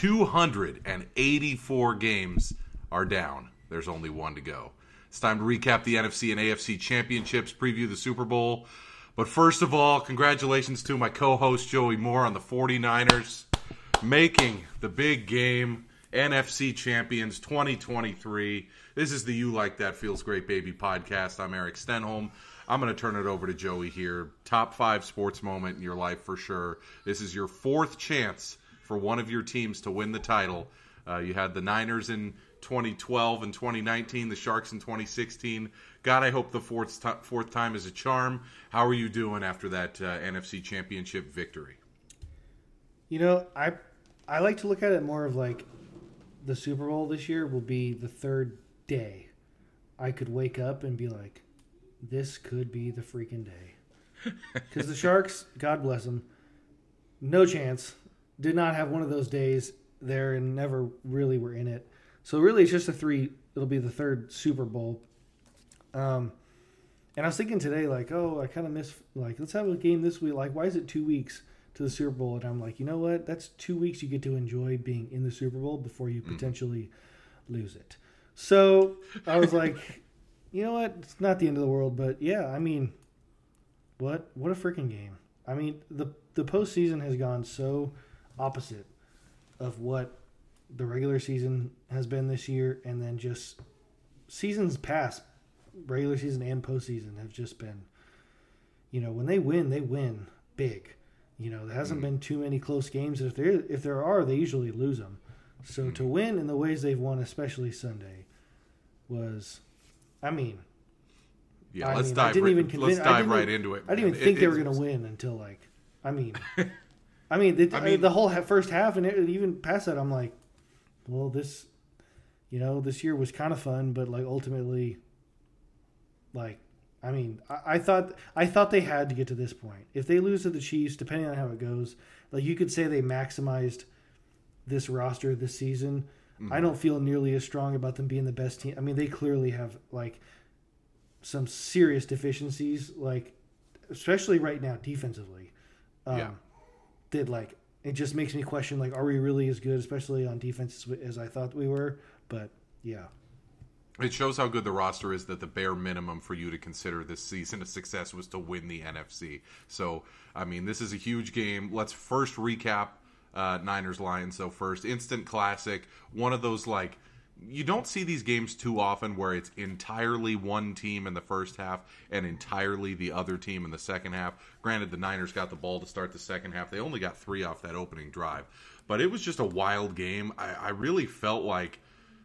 284 games are down. There's only one to go. It's time to recap the NFC and AFC championships, preview the Super Bowl. But first of all, congratulations to my co host Joey Moore on the 49ers making the big game NFC champions 2023. This is the You Like That Feels Great Baby podcast. I'm Eric Stenholm. I'm going to turn it over to Joey here. Top five sports moment in your life for sure. This is your fourth chance for one of your teams to win the title. Uh, you had the Niners in 2012 and 2019, the Sharks in 2016. God, I hope the fourth t- fourth time is a charm. How are you doing after that uh, NFC Championship victory? You know, I I like to look at it more of like the Super Bowl this year will be the third day. I could wake up and be like, this could be the freaking day. Because the Sharks, God bless them, no chance. Did not have one of those days there and never really were in it. So really, it's just a three. It'll be the third Super Bowl. Um, and I was thinking today, like, oh, I kind of miss like let's have a game this week. Like, why is it two weeks to the Super Bowl? And I'm like, you know what? That's two weeks you get to enjoy being in the Super Bowl before you potentially lose it. So I was like, you know what? It's not the end of the world, but yeah, I mean, what what a freaking game! I mean, the the postseason has gone so opposite of what the regular season has been this year, and then just seasons past, regular season and postseason have just been, you know, when they win, they win big. You know, there hasn't mm-hmm. been too many close games. If there if there are, they usually lose them. So mm-hmm. to win in the ways they've won, especially Sunday, was, I mean, Yeah, I let's mean, I dive. didn't right, even let's convince- I dive didn't right even- into it. I didn't even man. think It- they were going to win until like, I mean, I mean, the, I mean- the whole first half and even past that, I'm like, well, this, you know, this year was kind of fun, but like ultimately, like, I mean, I, I thought I thought they had to get to this point. If they lose to the Chiefs, depending on how it goes, like you could say they maximized this roster this season. Mm-hmm. I don't feel nearly as strong about them being the best team. I mean, they clearly have like some serious deficiencies, like especially right now defensively. Um, Yeah. That like it just makes me question like, are we really as good, especially on defense as I thought we were? But yeah, It shows how good the roster is that the bare minimum for you to consider this season a success was to win the NFC. So, I mean, this is a huge game. Let's first recap uh, Niners Lions. So, first, instant classic. One of those, like, you don't see these games too often where it's entirely one team in the first half and entirely the other team in the second half. Granted, the Niners got the ball to start the second half. They only got three off that opening drive. But it was just a wild game. I, I really felt like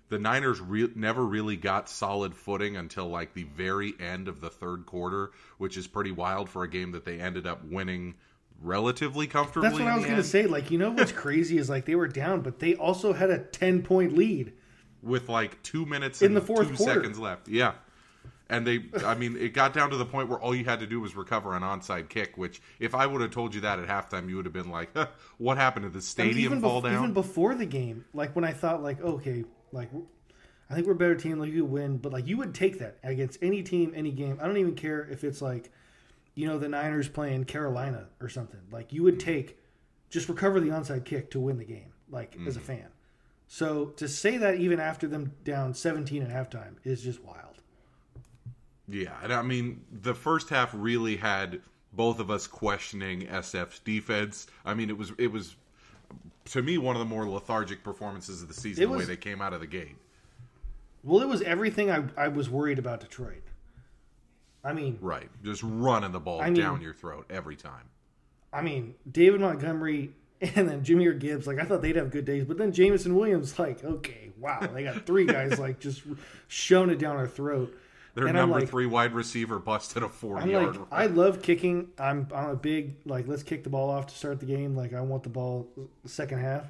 the Niners re- never really got solid footing until like the very end of the third quarter, which is pretty wild for a game that they ended up winning relatively comfortably. that's what I was gonna say. Like, you know what's crazy is like they were down, but they also had a ten point lead. With like two minutes In and the fourth two quarter. seconds left. Yeah. And they, I mean, it got down to the point where all you had to do was recover an onside kick. Which, if I would have told you that at halftime, you would have been like, huh, "What happened? to the I mean, stadium fall bef- down?" Even before the game, like when I thought, like, okay, like I think we're a better team, like you could win, but like you would take that against any team, any game. I don't even care if it's like, you know, the Niners playing Carolina or something. Like you would mm. take, just recover the onside kick to win the game, like as a mm. fan. So to say that even after them down 17 at halftime is just wild. Yeah, and I mean, the first half really had both of us questioning SF's defense. I mean, it was it was to me one of the more lethargic performances of the season. It the way they came out of the gate. Well, it was everything I, I was worried about Detroit. I mean, Right, just running the ball I mean- down your throat every time. I mean, David Montgomery and then Jahmyr Gibbs, like I thought they'd have good days, but then Jameson Williams, like, okay, wow, they got three guys like just shoving it down our throat. Their And number like- three wide receiver busted a I'm forty-yard. like, I love kicking. I'm I'm a big like let's kick the ball off to start the game. Like I want the ball second half.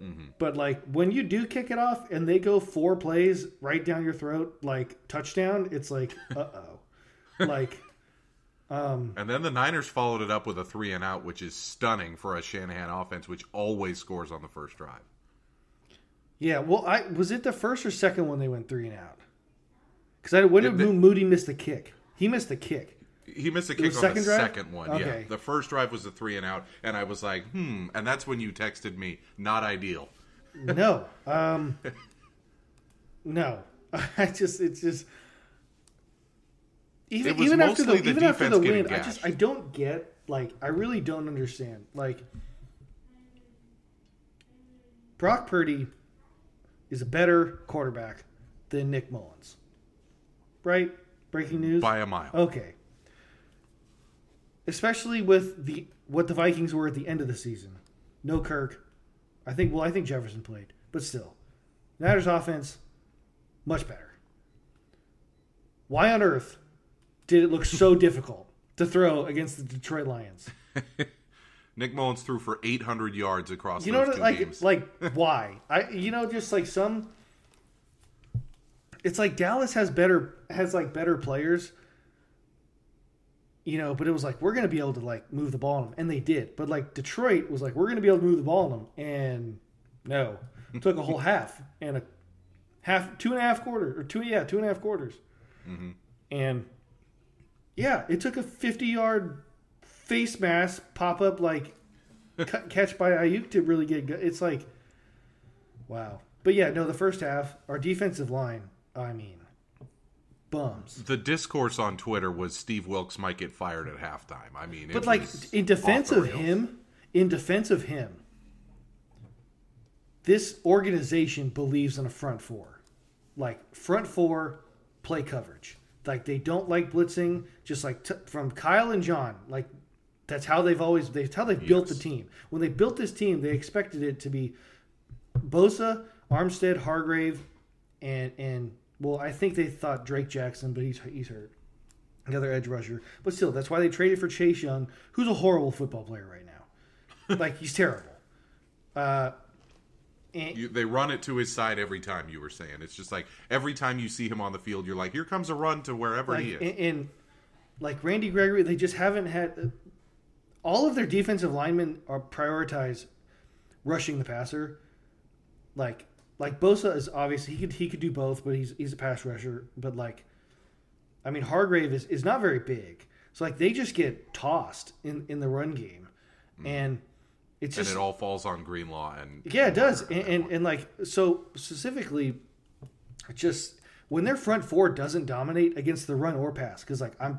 Mm-hmm. But like when you do kick it off and they go four plays right down your throat, like touchdown, it's like uh oh, like um And then the Niners followed it up with a three and out, which is stunning for a Shanahan offense, which always scores on the first drive. yeah. Well, I was it the first or second one they went three and out. Because I when did they- Moody miss the kick? He missed the kick. He missed a kick on second the drive? second one. Yeah, the first drive was a three and out, and I was like, hmm. And that's when you texted me, not ideal. No. Um No. I just it's just even, even after the the even after the win, I just. I don't get like I really don't understand. Like Brock Purdy is a better quarterback than Nick Mullens. Right? Breaking news? by a mile. Okay. Especially with the what the Vikings were at the end of the season. No Kirk. I think well I think Jefferson played, but still. Niners offense much better. Why on earth did it look so difficult to throw against the Detroit Lions? Nick Mullens threw for 800 yards across You know what two like games. like why? I you know just like some it's like Dallas has better has like better players. You know, but it was like we're going to be able to like move the ball on them and they did. But like Detroit was like we're going to be able to move the ball on them and no. Took a whole half and a half two and a half quarter or two yeah, two and a half quarters. Mm-hmm. And yeah, it took a 50 yard face mask pop up like catch by Aiyuk to really get good. It's like, wow. But yeah, no, the first half, our defensive line, I mean, bums. the discourse on Twitter was Steve Wilks might get fired at halftime. I mean, But like in defense of him, in defense of him, this organization believes in a front four, like front four play coverage. Like they don't like blitzing. Just like t- from Kyle and John, like that's how they've always that's how they've built the team. When they built this team, they expected it to be Bosa, Armstead, Hargrave, and and well, I think they thought Drake Jackson, but he's he's hurt. The other edge rusher, but still, that's why they traded for Chase Young, who's a horrible football player right now. like he's terrible. Uh, Eh. You, they run it to his side every time. You were saying it's just like every time you see him on the field, you're like, here comes a run to wherever like he is. and, and like Randy Gregory, they just haven't had uh, all of their defensive linemen are prioritize rushing the passer. Like like Bosa is obviously he could he could do both, but he's he's a pass rusher. But like, I mean Hargrave is, is not very big, so like they just get tossed in in the run game, mm. and it's Mm. and it all falls on Greenlaw and yeah, it does, and, and and like so specifically, just when their front four doesn't dominate against the run or pass, because like I'm,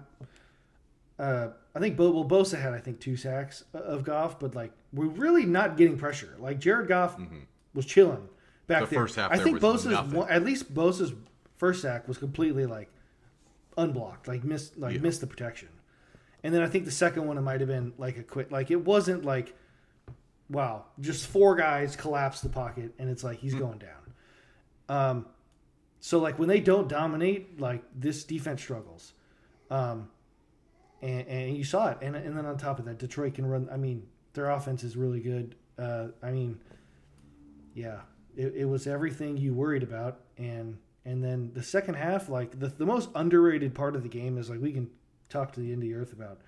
uh, I think Bo, well, Bosa had I think two sacks of Goff, but like we're really not getting pressure. Like Jared Goff was chilling back Mm-hmm. The there. first half I think Bosa's one, at least Bosa's first sack was completely like unblocked, like missed like Yeah. missed the protection, and then I think the second one it might have been like a quick, like it wasn't like wow, just four guys collapse the pocket and it's like he's going down. Um, so like when they don't dominate, like this defense struggles. Um, and, and you saw it. And, and then on top of that, Detroit can run. I mean, their offense is really good. Uh, I mean, yeah, it, it was everything you worried about. And, and then the second half, like the, the most underrated part of the game is like, we can talk to the end of the earth about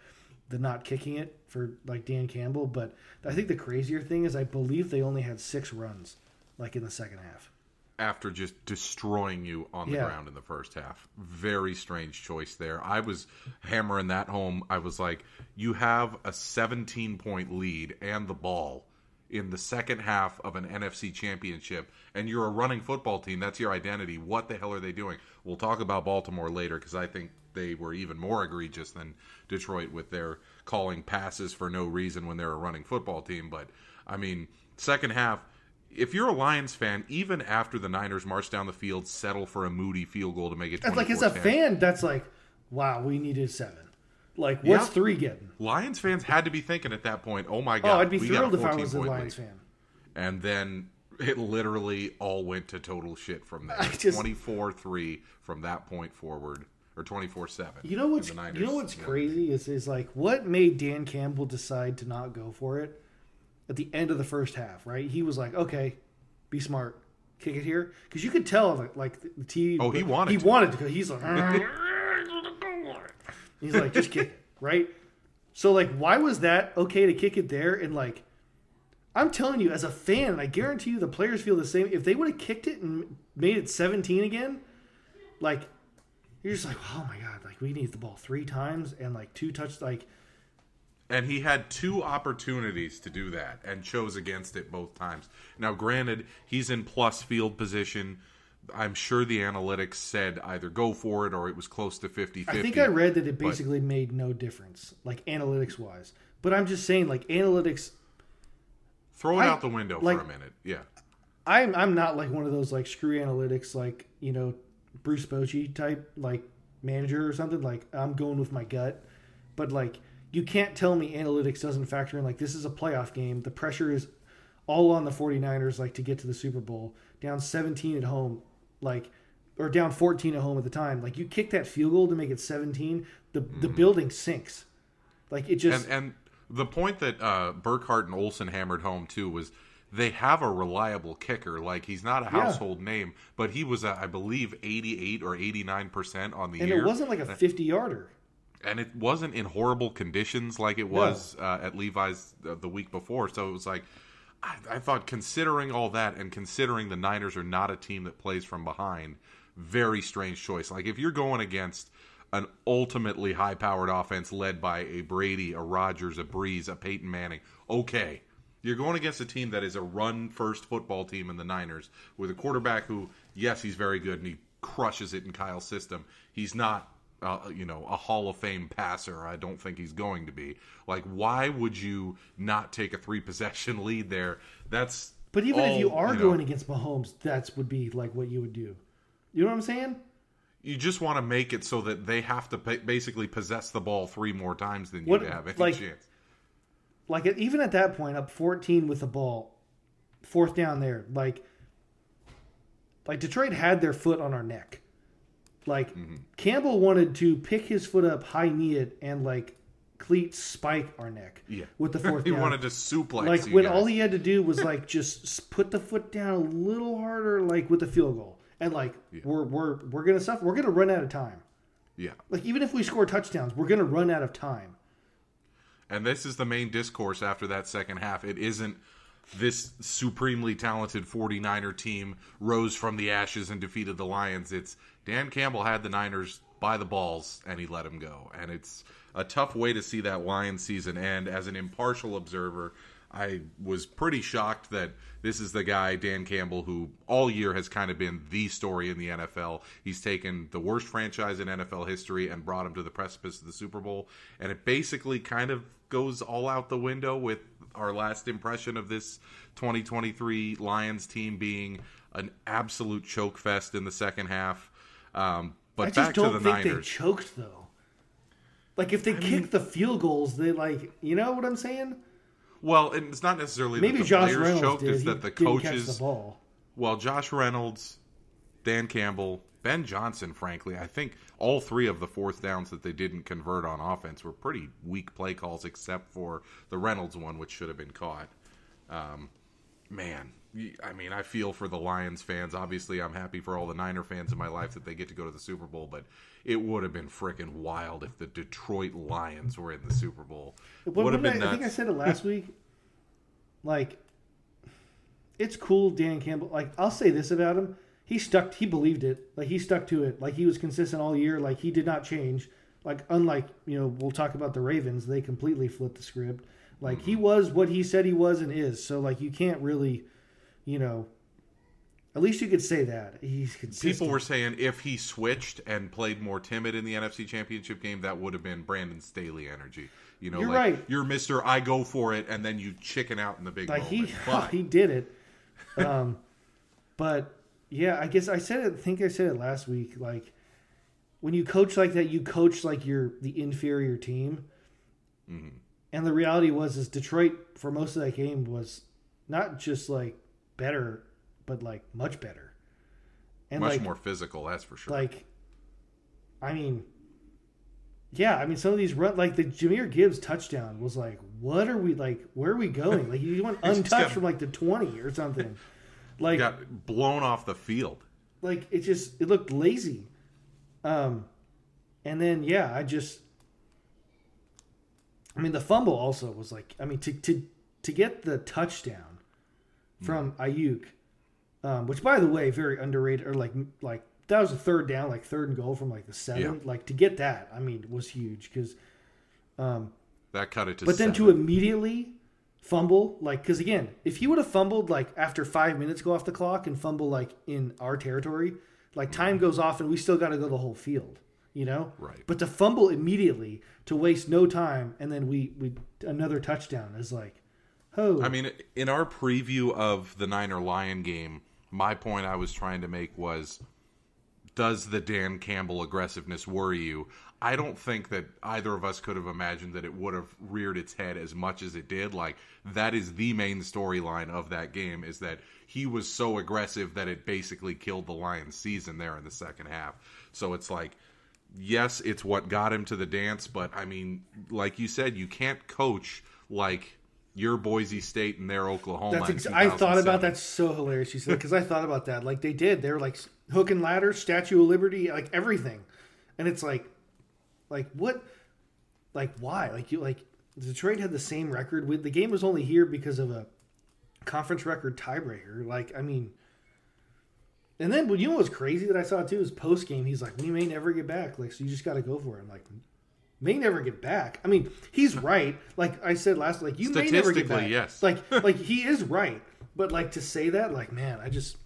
the not kicking it for like Dan Campbell. But I think the crazier thing is I believe they only had six runs like in the second half. after just destroying you on the Yeah. ground in the first half. Very strange choice there. I was hammering that home. I was like, you have a 17 point lead and the ball in the second half of an NFC championship, and you're a running football team. That's your identity. What the hell are they doing? We'll talk about Baltimore later because I think they were even more egregious than Detroit with their calling passes for no reason when they're a running football team. But, I mean, second half, if you're a Lions fan, even after the Niners march down the field, settle for a Moody field goal to make it. It's like as a 24-10. fan, that's like, wow, we needed seven. Like, what's Yeah. three getting? Lions fans had to be thinking at that point, "Oh my god, Oh, god, I'd be thrilled if I was a Lions lead." fan. And then it literally all went to total shit from there. 24-3 from that point forward, or 24-7. You know what's And the Niners you know what's crazy is is like what made Dan Campbell decide to not go for it at the end of the first half, right? He was like, okay, be smart, kick it here, because you could tell like, like the TV. Oh, he wanted he to. wanted to. He's like, he's like, just kick it, right? So like, why was that okay to kick it there? And like, I'm telling you, as a fan, and I guarantee you, the players feel the same. If they would have kicked it and made it 17 again, like you're just like, oh my god, like we need the ball three times and like two touch, like And he had two opportunities to do that and chose against it both times. Now, granted, he's in plus field position. I'm sure the analytics said either go for it or it was close to 50 50. I think I read that it basically made no difference, like analytics wise. But I'm just saying, like analytics, Throw it I- out the window like- for a minute. Yeah. I'm I'm not like one of those like screw analytics, like you know Bruce Bochy type like manager or something. Like I'm going with my gut, but like you can't tell me analytics doesn't factor in. Like this is a playoff game. The pressure is all on the 49ers, like to get to the Super Bowl. Down 17 at home, like or down 14 at home at the time. Like you kick that field goal to make it 17, the the building sinks. Like it just And and the point that uh, Burkhardt and Olsen hammered home too was they have a reliable kicker. Like he's not a household name, but he was, uh, I believe, eighty-eight or eighty-nine percent on the and year, it wasn't like a 50 yarder. and it wasn't in horrible conditions like it was uh, at Levi's uh, the week before. So it was like. I, I thought, considering all that, and considering the Niners are not a team that plays from behind, very strange choice. Like if you're going against an ultimately high-powered offense led by a Brady, a Rodgers, a Brees, a Peyton Manning, okay. You're going against a team that is a run-first football team in the Niners with a quarterback who, yes, he's very good and he crushes it in Kyle's system. He's not uh, you know, a Hall of Fame passer. I don't think he's going to be. Like, why would you not take a three possession lead there? That's But even if you are know, going against Mahomes, that's would be like what you would do. You know what I'm saying? you just want to make it so that they have to basically possess the ball three more times than you What- to have any like- chance. Like even at that point, up 14 with the ball, fourth down there, like like Detroit had their foot on our neck. Like Mm-hmm. Campbell wanted to pick his foot up, high knee it, and like cleat spike our neck. Yeah, with the fourth he down. wanted to suplex. like when guys. all he had to do was like just put the foot down a little harder, like with the field goal, and like we're we're we're gonna suffer. We're gonna run out of time. yeah, Like even if we score touchdowns, we're gonna run out of time. And this is the main discourse after that second half. It isn't this supremely talented 49er team rose from the ashes and defeated the Lions. It's Dan Campbell had the Niners by the balls and he let them go. And it's a tough way to see that Lions season end. As an impartial observer, I was pretty shocked that this is the guy, Dan Campbell, who all year has kind of been the story in the NFL. He's taken the worst franchise in NFL history and brought him to the precipice of the Super Bowl. And it basically kind of goes all out the window with our last impression of this 2023 Lions team being an absolute choke fest in the second half. Um, but I just back to don't the think Niners. they choked though. Like if they kick the field goals, they like you know what I'm saying? Well, and it's not necessarily Maybe Josh players Reynolds choked; did. it's He that the coaches. the ball. Well, Josh Reynolds, Dan Campbell, Ben Johnson, frankly, I think all three of the fourth downs that they didn't convert on offense were pretty weak play calls, except for the Reynolds one, which should have been caught. Um, man, I mean, I feel for the Lions fans. Obviously, I'm happy for all the Niner fans in my life that they get to go to the Super Bowl, but it would have been freaking wild if the Detroit Lions were in the Super Bowl. Would have been I, I think I said it last week. Like, it's cool, Dan Campbell. Like, I'll say this about him: he stuck. He believed it. Like, he stuck to it. Like, he was consistent all year. Like, he did not change. Like, unlike you know, we'll talk about the Ravens. They completely flipped the script. Like, he was what he said he was and is. So, like, you can't really, you know. At least you could say that he's consistent. People were saying if he switched and played more timid in the NFC Championship game, that would have been Brandon Staley energy. You know, You're like right. you're Mister I go for it, and then you chicken out in the big like moment. he he did it um but yeah i guess i said it I think i said it last week like when you coach like that you coach like you're the inferior team Mm-hmm. and the reality was is detroit for most of that game was not just like better but like much better and much like more physical, that's for sure. like i mean yeah i mean some of these run like the jahmyr gibbs touchdown was like what are we like where are we going like he went untouched got- from like the 20 or something like got blown off the field. like it just it looked lazy um and then yeah i just i mean the fumble also was like i mean to to to get the touchdown from aiyuk um, which by the way very underrated or like like that was a third down, like third and goal from like the seven. Yeah. Like to get that, I mean, was huge because. Um, That cut it to. but then to immediately fumble, like, because again, if he would have fumbled like after five minutes go off the clock and fumble like in our territory, like time goes off and we still got to go the whole field, you know. Right. But to fumble immediately, to waste no time, and then we we another touchdown is like, oh, I mean, in our preview of the Niner Lion game, my point I was trying to make was does the Dan Campbell aggressiveness worry you? I don't think that either of us could have imagined that it would have reared its head as much as it did. Like that is the main storyline of that game is that he was so aggressive that it basically killed the Lions season there in the second half. So it's like yes, it's what got him to the dance, but I mean, like you said, you can't coach like your Boise State and their Oklahoma. That's ex- I thought about that so hilarious. You said because I thought about that. Like they did. They were like hook and ladder, Statue of Liberty, like everything, and it's like, like what, like why? Like you like Detroit had the same record. With the game was only here because of a conference record tiebreaker. Like I mean. And then, you know what's crazy that I saw too is post game. He's like, "We may never get back. Like, so you just got to go for it." I'm like, "May never get back." I mean, he's right. Like I said last, like you may never get back. yes. Like, like he is right. But like to say that, like, man, I just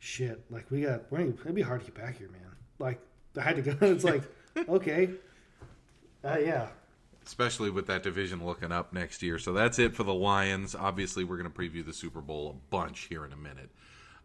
shit. Like we got, we're, it'd be hard to get back here, man. Like I had to go. It's like, okay, uh, yeah. especially with that division looking up next year. So that's it for the Lions. Obviously, we're going to preview the Super Bowl a bunch here in a minute.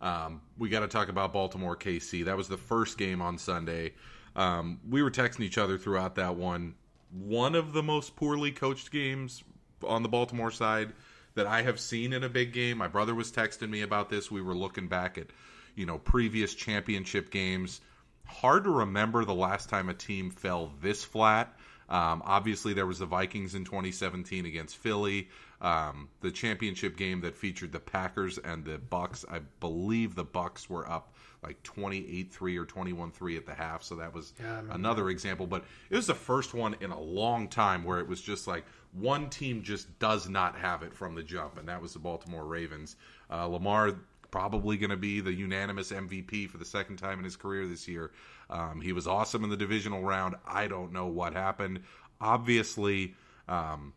Um, we got to talk about Baltimore KC. That was the first game on Sunday. Um, we were texting each other throughout that one. One of the most poorly coached games on the Baltimore side that I have seen in a big game. My brother was texting me about this. We were looking back at, you know, previous championship games. Hard to remember the last time a team fell this flat. Um, obviously, there was the Vikings in 2017 against Philly. Um, the championship game that featured the Packers and the Bucs. I believe the Bucs were up like 28-3 or 21-3 at the half. So that was Yeah, another example. But it was the first one in a long time where it was just like one team just does not have it from the jump, and that was the Baltimore Ravens. Uh, Lamar probably going to be the unanimous MVP for the second time in his career this year. Um, he was awesome in the divisional round. I don't know what happened. Obviously, um,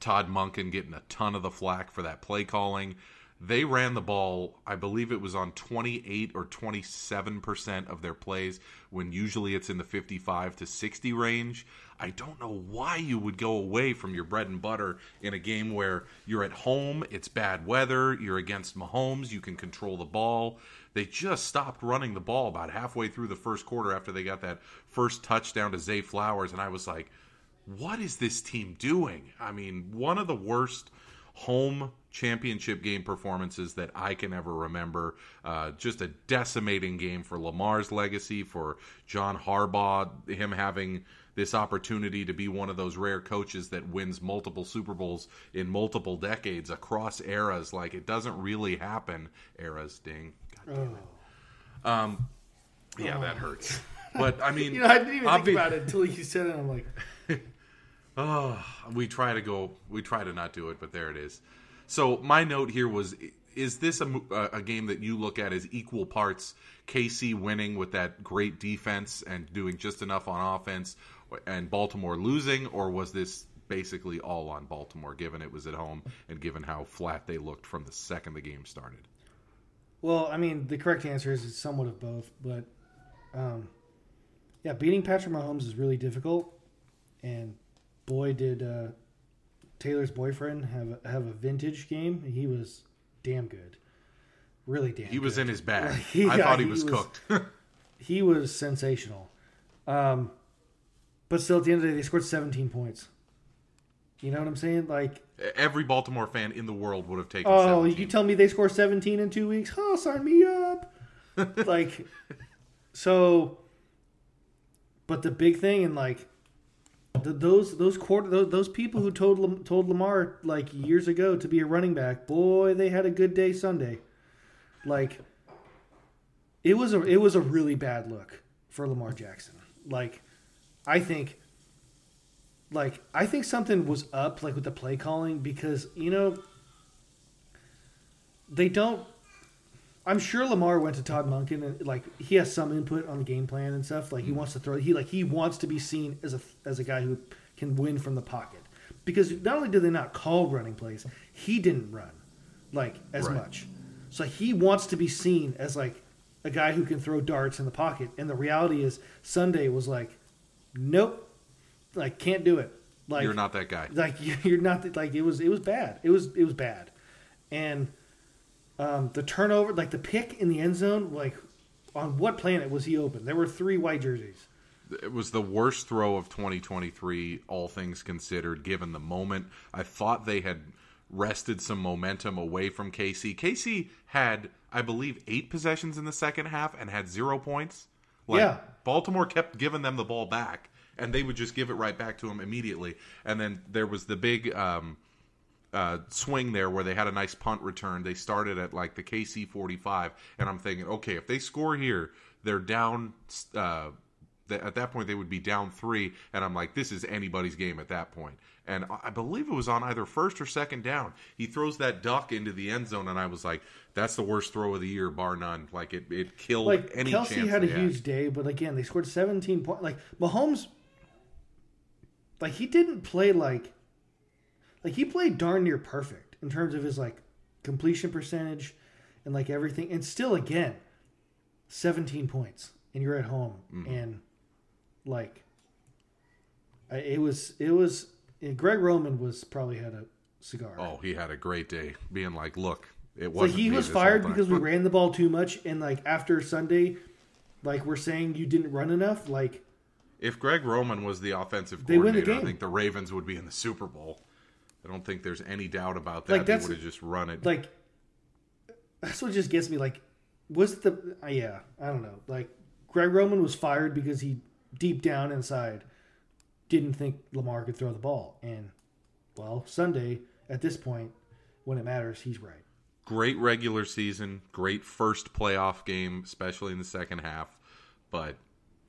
Todd Monken getting a ton of the flack for that play calling. They ran the ball, I believe it was on 28 or 27% of their plays when usually it's in the 55 to 60 range. I don't know why you would go away from your bread and butter in a game where you're at home, it's bad weather, you're against Mahomes, you can control the ball. They just stopped running the ball about halfway through the first quarter after they got that first touchdown to Zay Flowers, and I was like, what is this team doing? I mean, one of the worst home championship game performances that I can ever remember. Uh, just a decimating game for Lamar's legacy, for John Harbaugh, him having this opportunity to be one of those rare coaches that wins multiple Super Bowls in multiple decades across eras. Like, it doesn't really happen. Eras, ding. God damn it. Um, yeah, that hurts. But, I mean, You know, I didn't even obvi- think about it until you said it. I'm like, Oh, we try to go. We try to not do it, but there it is. So my note here was: Is this a, a game that you look at as equal parts KC winning with that great defense and doing just enough on offense, and Baltimore losing, or was this basically all on Baltimore, given it was at home and given how flat they looked from the second the game started? well, I mean, the correct answer is it's somewhat of both, but um, yeah, beating Patrick Mahomes is really difficult, and boy, did uh, Taylor's boyfriend have a, have a vintage game. He was damn good, really damn. He was good. in his bag. Like, I yeah, thought he he was, was- cooked. He was sensational, um, but still, at the end of the day, they scored 17 points. You know what I'm saying? Like, Every Baltimore fan in the world would have taken. oh, 17. you tell me they score 17 in two weeks? Oh, sign me up. like, so, but the big thing, and like, those those quarter those, those people who told told Lamar like years ago to be a running back, boy, they had a good day Sunday. Like, it was a it was a really bad look for Lamar Jackson. Like, I think. Like I think something was up, like with the play calling, because you know they don't I'm sure Lamar went to Todd Monken and like he has some input on the game plan and stuff. Like he mm-hmm. wants to throw he like he wants to be seen as a as a guy who can win from the pocket. Because not only did they not call running plays, he didn't run like as Right. much. So he wants to be seen as like a guy who can throw darts in the pocket. And the reality is Sunday was like, nope, like can't do it. Like You're not that guy. like you're not like it was it was bad it was it was bad and um the turnover like the pick in the end zone like on what planet was he open there were three white jerseys It was the worst throw of 2023, all things considered, given the moment. I thought they had wrested some momentum away from KC. KC had, I believe, eight possessions in the second half and had zero points. Like, Yeah. Baltimore kept giving them the ball back, and they would just give it right back to him immediately. And then there was the big um, uh, swing there where they had a nice punt return. They started at like the KC 45, and I'm thinking, okay, if they score here, they're down. Uh, th- at that point, they would be down three, and I'm like, this is anybody's game at that point. And I believe it was on either first or second down. He throws that duck into the end zone, and I was like, that's the worst throw of the year, bar none. Like it, it killed like any kelce had a they huge day but again they scored 17 points like mahomes like he didn't play like like he played darn near perfect in terms of his like completion percentage and like everything and still again 17 points and you're at home Mm-hmm. and like I- it was it was greg roman was probably had a cigar Oh, he had a great day, being like, look, it wasn't. he was fired because we ran the ball too much and like after sunday like we're saying you didn't run enough like If Greg Roman was the offensive win the coordinator, I think the Ravens would be in the Super Bowl. I don't think there's any doubt about that. Like, they would have just run it. like that's what just gets me like was the uh, yeah i don't know like greg roman was fired because he deep down inside didn't think lamar could throw the ball and well sunday at this point when it matters he's right great regular season, great first playoff game, especially in the second half. But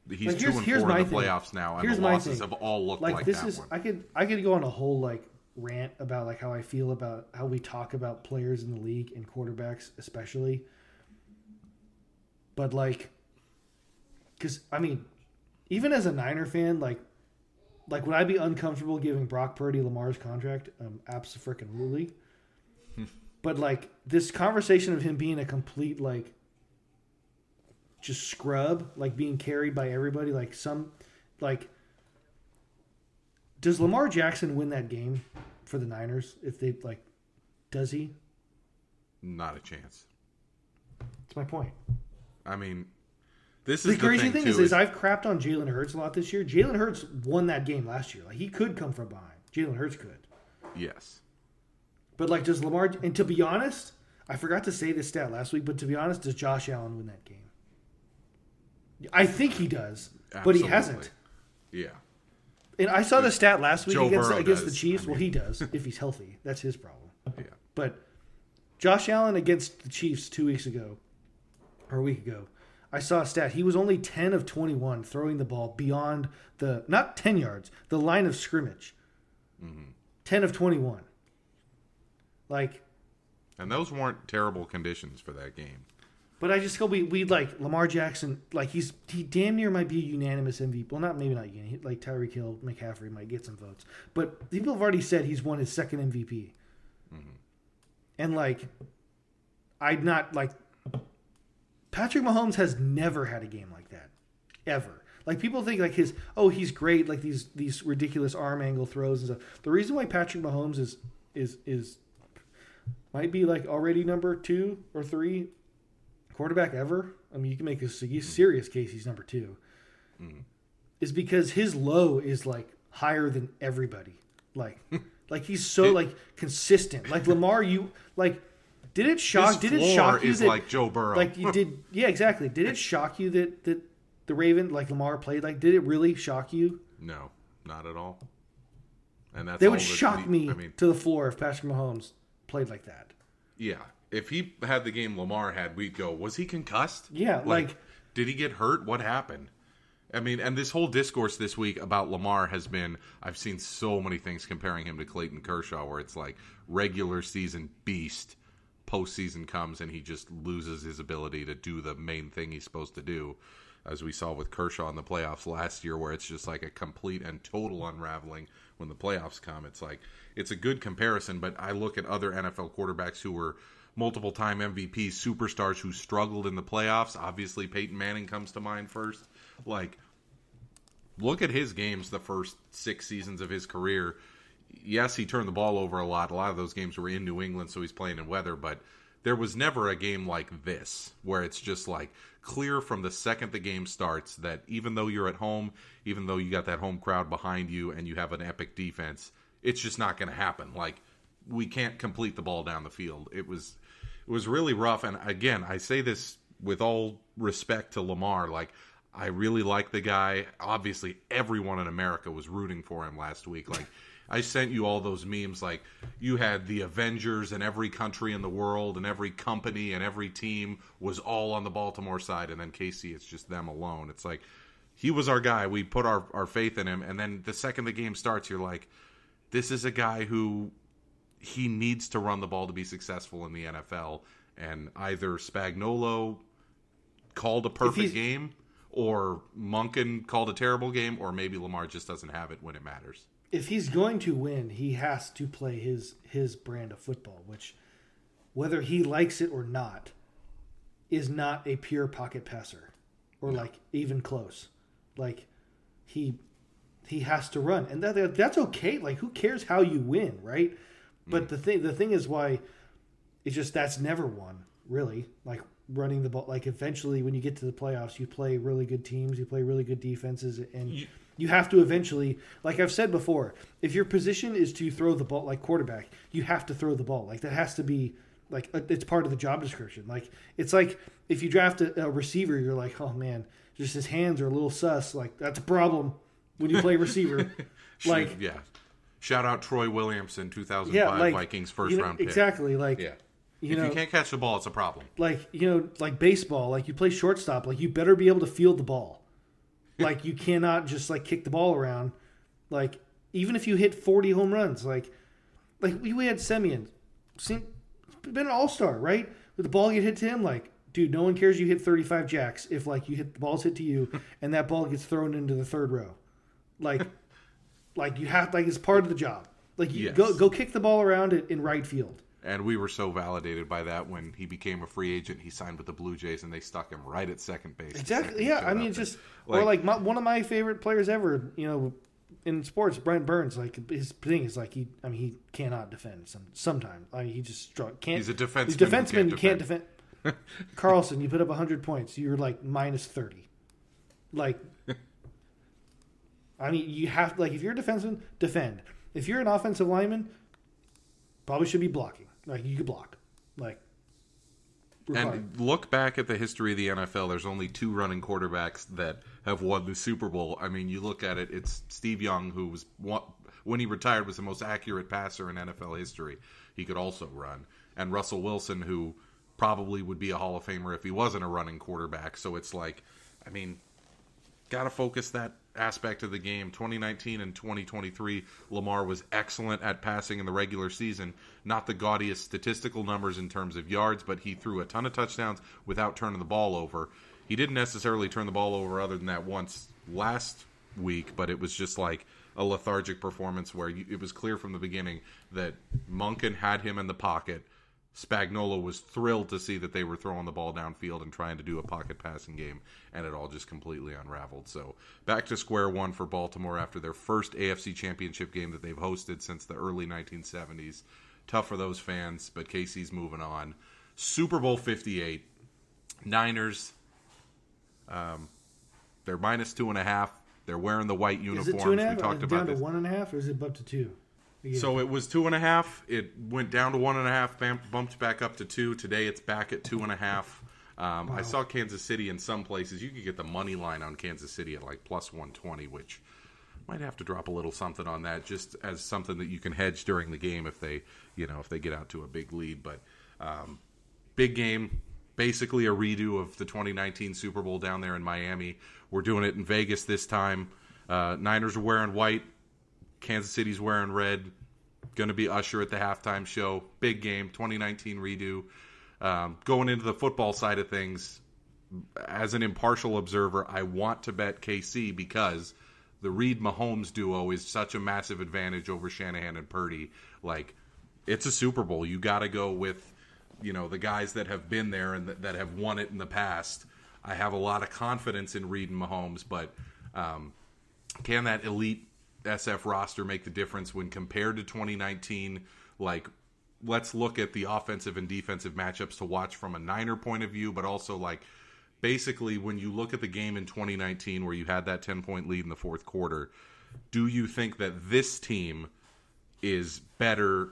he's Like, two and four in the thing. playoffs now, and Here's the losses thing. have all looked like, like, this that is one. i could i could go on a whole like rant about like how i feel about how we talk about players in the league and quarterbacks especially. But like because i mean even as a niner fan like like would i be uncomfortable giving brock purdy lamar's contract? Um absolutely but like this conversation of him being a complete like just scrub like being carried by everybody like some like does Lamar Jackson win that game for the Niners if they like does he? Not a chance. That's my point. I mean, this is The is crazy thing, thing too, is, is I've crapped on Jalen Hurts a lot this year. Jalen Hurts won that game last year. Like he could come from behind. Jalen Hurts could. yes, But like does Lamar and to be honest, I forgot to say this stat last week, but to be honest, does Josh Allen win that game? I think he does, but he hasn't. yeah. And I saw the stat last week Joe against, against the. Chiefs. I well, he does if he's healthy. That's his problem. Yeah. But Josh Allen against the Chiefs two weeks ago, or a week ago, I saw a stat. He was only 10 of 21 throwing the ball beyond the, not 10 yards, the line of scrimmage. Mm-hmm. 10 of 21. Like, And those weren't terrible conditions for that game. But I just go, we, we like Lamar Jackson, like he's, he damn near might be a unanimous MVP. Well, not, maybe not unanimous. Like Tyreek Hill, McCaffrey might get some votes. But people have already said he's won his second MVP. Mm-hmm. And like, I'd not like Patrick Mahomes has never had a game like that, ever. Like people think like his oh he's great like these these ridiculous arm angle throws and stuff. The reason why Patrick Mahomes is is is might be like already number two or three quarterback ever. I mean you can make a mm-hmm. serious case he's number 2 mm-hmm. Is because his low is like higher than everybody. Like like he's so like consistent. Like Lamar, you like did it shock? Did it shock you is that like Joe Burrow. like you did? Yeah, exactly. Did it shock you that that the Raven like Lamar played like? Did it really shock you? no, not at all. And that's They would that shock the- me I mean, to the floor if Patrick Mahomes played like that. yeah. If he had the game Lamar had, we'd go, was he concussed? Yeah, like- did he get hurt? What happened? I mean, and this whole discourse this week about Lamar has been I've seen so many things comparing him to Clayton Kershaw where it's like regular season beast, postseason comes and he just loses his ability to do the main thing he's supposed to do, as we saw with Kershaw in the playoffs last year, where it's just like a complete and total unraveling when the playoffs come. It's like it's a good comparison, but I look at other NFL quarterbacks who were multiple time MVP superstars who struggled in the playoffs. Obviously, Peyton Manning comes to mind first. Like, look at his games the first six seasons of his career. Yes, he turned the ball over a lot. A lot of those games were in New England, so he's playing in weather, but there was never a game like this where it's just like clear from the second the game starts that even though you're at home, even though you got that home crowd behind you and you have an epic defense, it's just not going to happen. Like we can't complete the ball down the field. It was it was really rough and again, I say this with all respect to Lamar, like I really like the guy. Obviously, everyone in America was rooting for him last week. Like I sent you all those memes like you had the Avengers and every country in the world and every company and every team was all on the Baltimore side and then Casey it's just them alone. It's like he was our guy. We put our, our faith in him and then the second the game starts you're like this is a guy who he needs to run the ball to be successful in the NFL and either Spagnuolo called a perfect game or Monken called a terrible game or maybe Lamar just doesn't have it when it matters if he's going to win, he has to play his his brand of football, which whether he likes it or not is not a pure pocket passer or no. like even close. Like he he has to run. And that that's okay. Like who cares how you win, right? Mm. But the thing the thing is why it's just that's never won, really. Like running the ball like eventually when you get to the playoffs, you play really good teams, you play really good defenses and you, you have to eventually, like I've said before, if your position is to throw the ball like quarterback, you have to throw the ball. Like that has to be like it's part of the job description. Like it's like if you draft a, a receiver, you're like, oh man, just his hands are a little sus. Like that's a problem when you play receiver. like yeah, shout out Troy Williamson, 2005 yeah, like, Vikings first you know, round pick. Exactly. Like yeah. You if know, you can't catch the ball, it's a problem. Like you know, like baseball, like you play shortstop, like you better be able to field the ball like you cannot just like kick the ball around. Like even if you hit 40 home runs, like like we had Semien, been an all star, right? With the ball get hit to him, like dude, no one cares you hit 35 jacks if like you hit the ball's hit to you and that ball gets thrown into the third row. Like like you have like it's part of the job. Like you yes. go go kick the ball around in, in right field and we were so validated by that when he became a free agent. He signed with the Blue Jays, and they stuck him right at second base. Exactly. Yeah. I mean, just like, or like my, one of my favorite players ever. You know, in sports, Brent Burns. Like his thing is like he. I mean, he cannot defend. Some sometimes. I mean, he just struck. can't. He's a defenseman. He's a defenseman. Can't you can't defend. Karlsson, you put up hundred points. You're like minus thirty. Like. I mean, you have like if you're a defenseman, defend. If you're an offensive lineman, probably should be blocking. Like you could block. Like and look back at the history of the NFL. There's only two running quarterbacks that have won the Super Bowl. I mean, you look at it. It's Steve Young, who was when he retired was the most accurate passer in NFL history. He could also run, and Russell Wilson, who probably would be a Hall of Famer if he wasn't a running quarterback. So it's like, I mean, got to focus that aspect of the game. 2019 and 2023, Lamar was excellent at passing in the regular season. Not the gaudiest statistical numbers in terms of yards, but he threw a ton of touchdowns without turning the ball over. He didn't necessarily turn the ball over other than that once last week, but it was just like a lethargic performance where it was clear from the beginning that Monken had him in the pocket Spagnuolo was thrilled to see that they were throwing the ball downfield and trying to do a pocket passing game, and it all just completely unraveled. So back to square one for Baltimore after their first AFC Championship game that they've hosted since the early 1970s. Tough for those fans, but Casey's moving on. Super Bowl 58, Niners. Um, they're minus two and a half. They're wearing the white uniforms. Is it two and a half? We talked about down to one and a half, or is it up to two? So it was two and a half. It went down to one and a half, bumped back up to two. Today it's back at two and a half. Um, wow. I saw Kansas City in some places. You could get the money line on Kansas City at like plus 120, which might have to drop a little something on that just as something that you can hedge during the game if they, you know, if they get out to a big lead. But um, big game, basically a redo of the 2019 Super Bowl down there in Miami. We're doing it in Vegas this time. Uh, Niners are wearing white. Kansas City's wearing red. Going to be Usher at the halftime show. Big game, 2019 redo. Um, going into the football side of things, as an impartial observer, I want to bet KC because the Reid Mahomes duo is such a massive advantage over Shanahan and Purdy. Like, it's a Super Bowl. You got to go with, you know, the guys that have been there and that, that have won it in the past. I have a lot of confidence in Reid and Mahomes, but um, can that elite SF roster make the difference when compared to 2019? Like, let's look at the offensive and defensive matchups to watch from a Niner point of view, but also like basically when you look at the game in 2019 where you had that 10 point lead in the fourth quarter, do you think that this team is better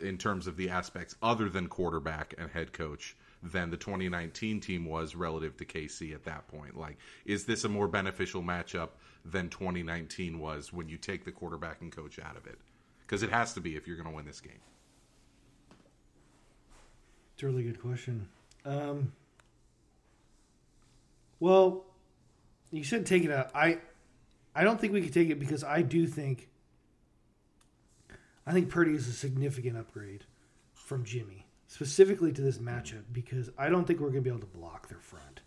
in terms of the aspects other than quarterback and head coach than the 2019 team was relative to KC at that point? Like, is this a more beneficial matchup than 2019 was when you take the quarterback and coach out of it? Because it has to be if you're going to win this game. It's a really good question. Um, well, you should take it out. I, I don't think we could take it because I do think. I think Purdy is a significant upgrade from Jimmy, specifically to this matchup, because I don't think we're going to be able to block their front.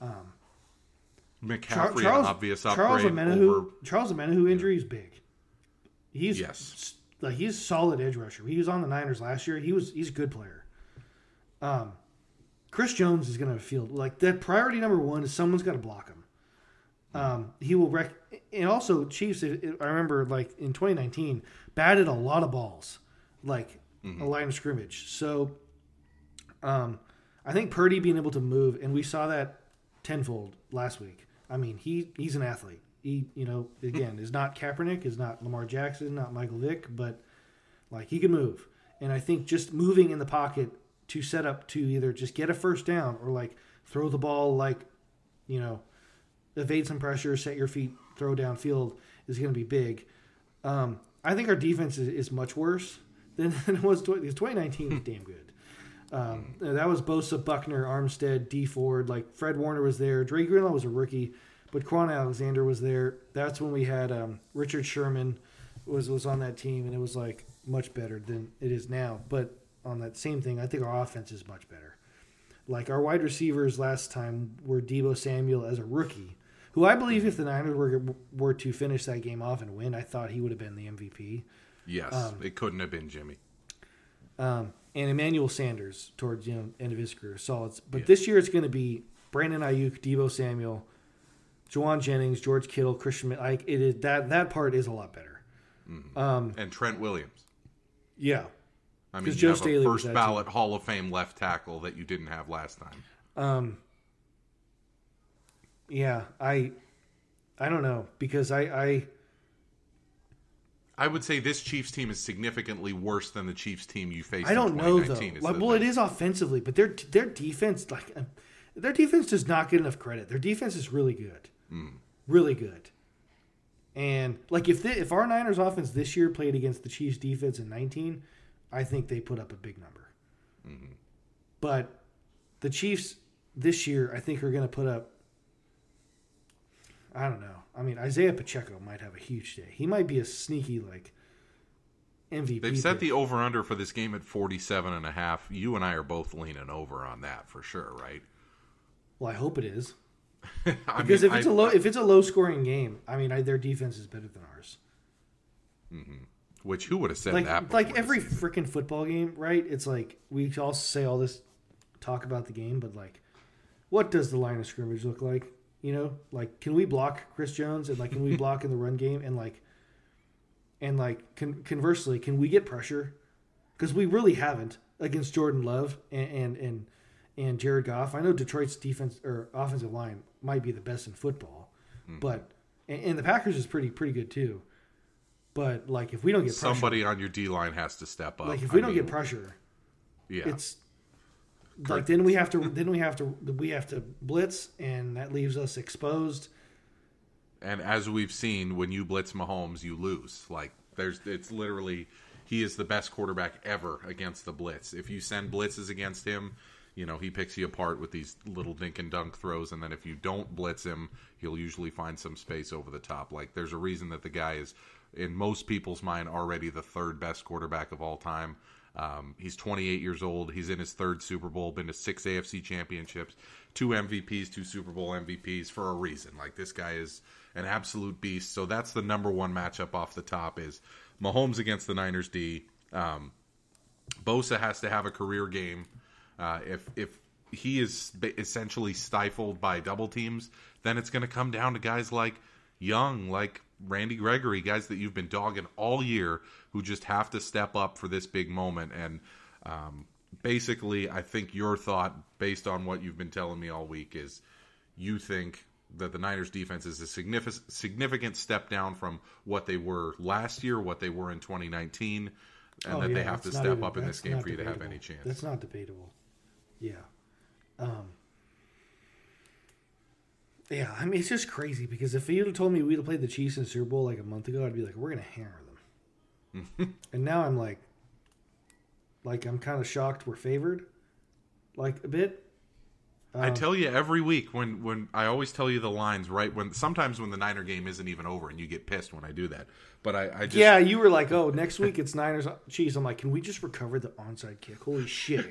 Um, McCaffrey, Charles, an obvious Charles upgrade over. Charles Omenihu injury is big. He's Yes. like he's a solid edge rusher. He was on the Niners last year. He was he's a good player. Um, Chris Jones is going to feel like that. Priority number one is someone's got to block him. Um, he will wreck. And also, Chiefs. It, it- I remember like in 2019, batted a lot of balls, like a line of scrimmage. So, um, I think Purdy being able to move, and we saw that tenfold last week. I mean, he he's an athlete. He, you know, again, is not Kaepernick, is not Lamar Jackson, not Michael Vick, but like he can move. And I think just moving in the pocket to set up to either just get a first down or like throw the ball, like you know, evade some pressure, set your feet, throw downfield is going to be big. Um, I think our defense is, is much worse than, than it was. tw- because 2019 was damn good. Um, that was Bosa, Buckner, Armstead, Dee Ford. Like Fred Warner was there. Dre Greenlaw was a rookie, but Kwon Alexander was there. That's when we had um, Richard Sherman was was on that team, and it was like much better than it is now. But on that same thing, I think our offense is much better. Like our wide receivers last time were Deebo Samuel as a rookie, who I believe if the Niners were were to finish that game off and win, I thought he would have been the MVP. Yes, Um, it couldn't have been Jimmy. Um, and Emmanuel Sanders towards you know end of his career, solid. But this year it's going to be Brandon Aiyuk, Deebo Samuel, Jauan Jennings, George Kittle, Christian. Mc- Like it is that that part is a lot better. Um, And Trent Williams. yeah, I mean, you Joe have Staley a first that ballot Hall of Fame left tackle that you didn't have last time. um, yeah. I I don't know because I I I would say this Chiefs team is significantly worse than the Chiefs team you faced. I don't in know though. Like, well, it is offensively, but their their defense, like uh, their defense, does not get enough credit. Their defense is really good, really good. And like if the, if our Niners offense this year played against the Chiefs defense in 19, I think they put up a big number. But the Chiefs this year, I think, are going to put up. I don't know. I mean, Isaiah Pacheco might have a huge day. He might be a sneaky like MVP. They've set pick. the over under for this game at 47 and a half. You and I are both leaning over on that for sure, right? Well, I hope it is. Because mean, if it's I- a low if it's a low scoring game, I mean, I, their defense is better than ours. Mm-hmm. which who would have said Like that? like every freaking football game, right? It's like we all say all this talk about the game, but like, what does the line of scrimmage look like? You know, like can we block Chris Jones and like can we block in the run game and like, and like con- conversely, can we get pressure? Because we really haven't against Jordan Love and and and, and Jared Goff. I know Detroit's defense or offensive line might be the best in football, Hmm. but and, and the Packers is pretty pretty good too. But like if we don't get pressure, somebody on your D line has to step up. like if we I don't mean, get pressure, yeah, it's like then we have to then we have to we have to blitz and that leaves us exposed. and as we've seen, when you blitz Mahomes, you lose. Like there's, it's literally he is the best quarterback ever against the blitz. If you send blitzes against him, you know, he picks you apart with these little dink and dunk throws, and then if you don't blitz him, he'll usually find some space over the top. Like there's a reason that the guy is, in most people's mind, already the third best quarterback of all time. Um, he's 28 years old. He's in his third Super Bowl. Been to six AFC championships, two MVPs, two Super Bowl MVPs for a reason. Like this guy is an absolute beast. So that's the number one matchup off the top is Mahomes against the Niners D. Um, Bosa has to have a career game. Uh, if if he is essentially stifled by double teams, then it's going to come down to guys like Young, like Randy Gregory, guys that you've been dogging all year, who just have to step up for this big moment. And um, basically, I think your thought, based on what you've been telling me all week, is you think that the Niners defense is a significant significant step down from what they were last year, what they were in 2019, and Oh, that yeah, they have to step even- up in this game for you to have any chance. That's not debatable. Yeah. Um, yeah, I mean, it's just crazy because if you'd have told me we'd have played the Chiefs in the Super Bowl like a month ago, I'd be like, we're going to hammer. and now I'm like, like, I'm kind of shocked we're favored, like a bit. I Um, tell you every week when when I always tell you the lines right when sometimes when the Niner game isn't even over and you get pissed when I do that. But I, I just Yeah, you were like, oh, next week it's Niners Chiefs. I'm like, can we just recover the onside kick? Holy shit,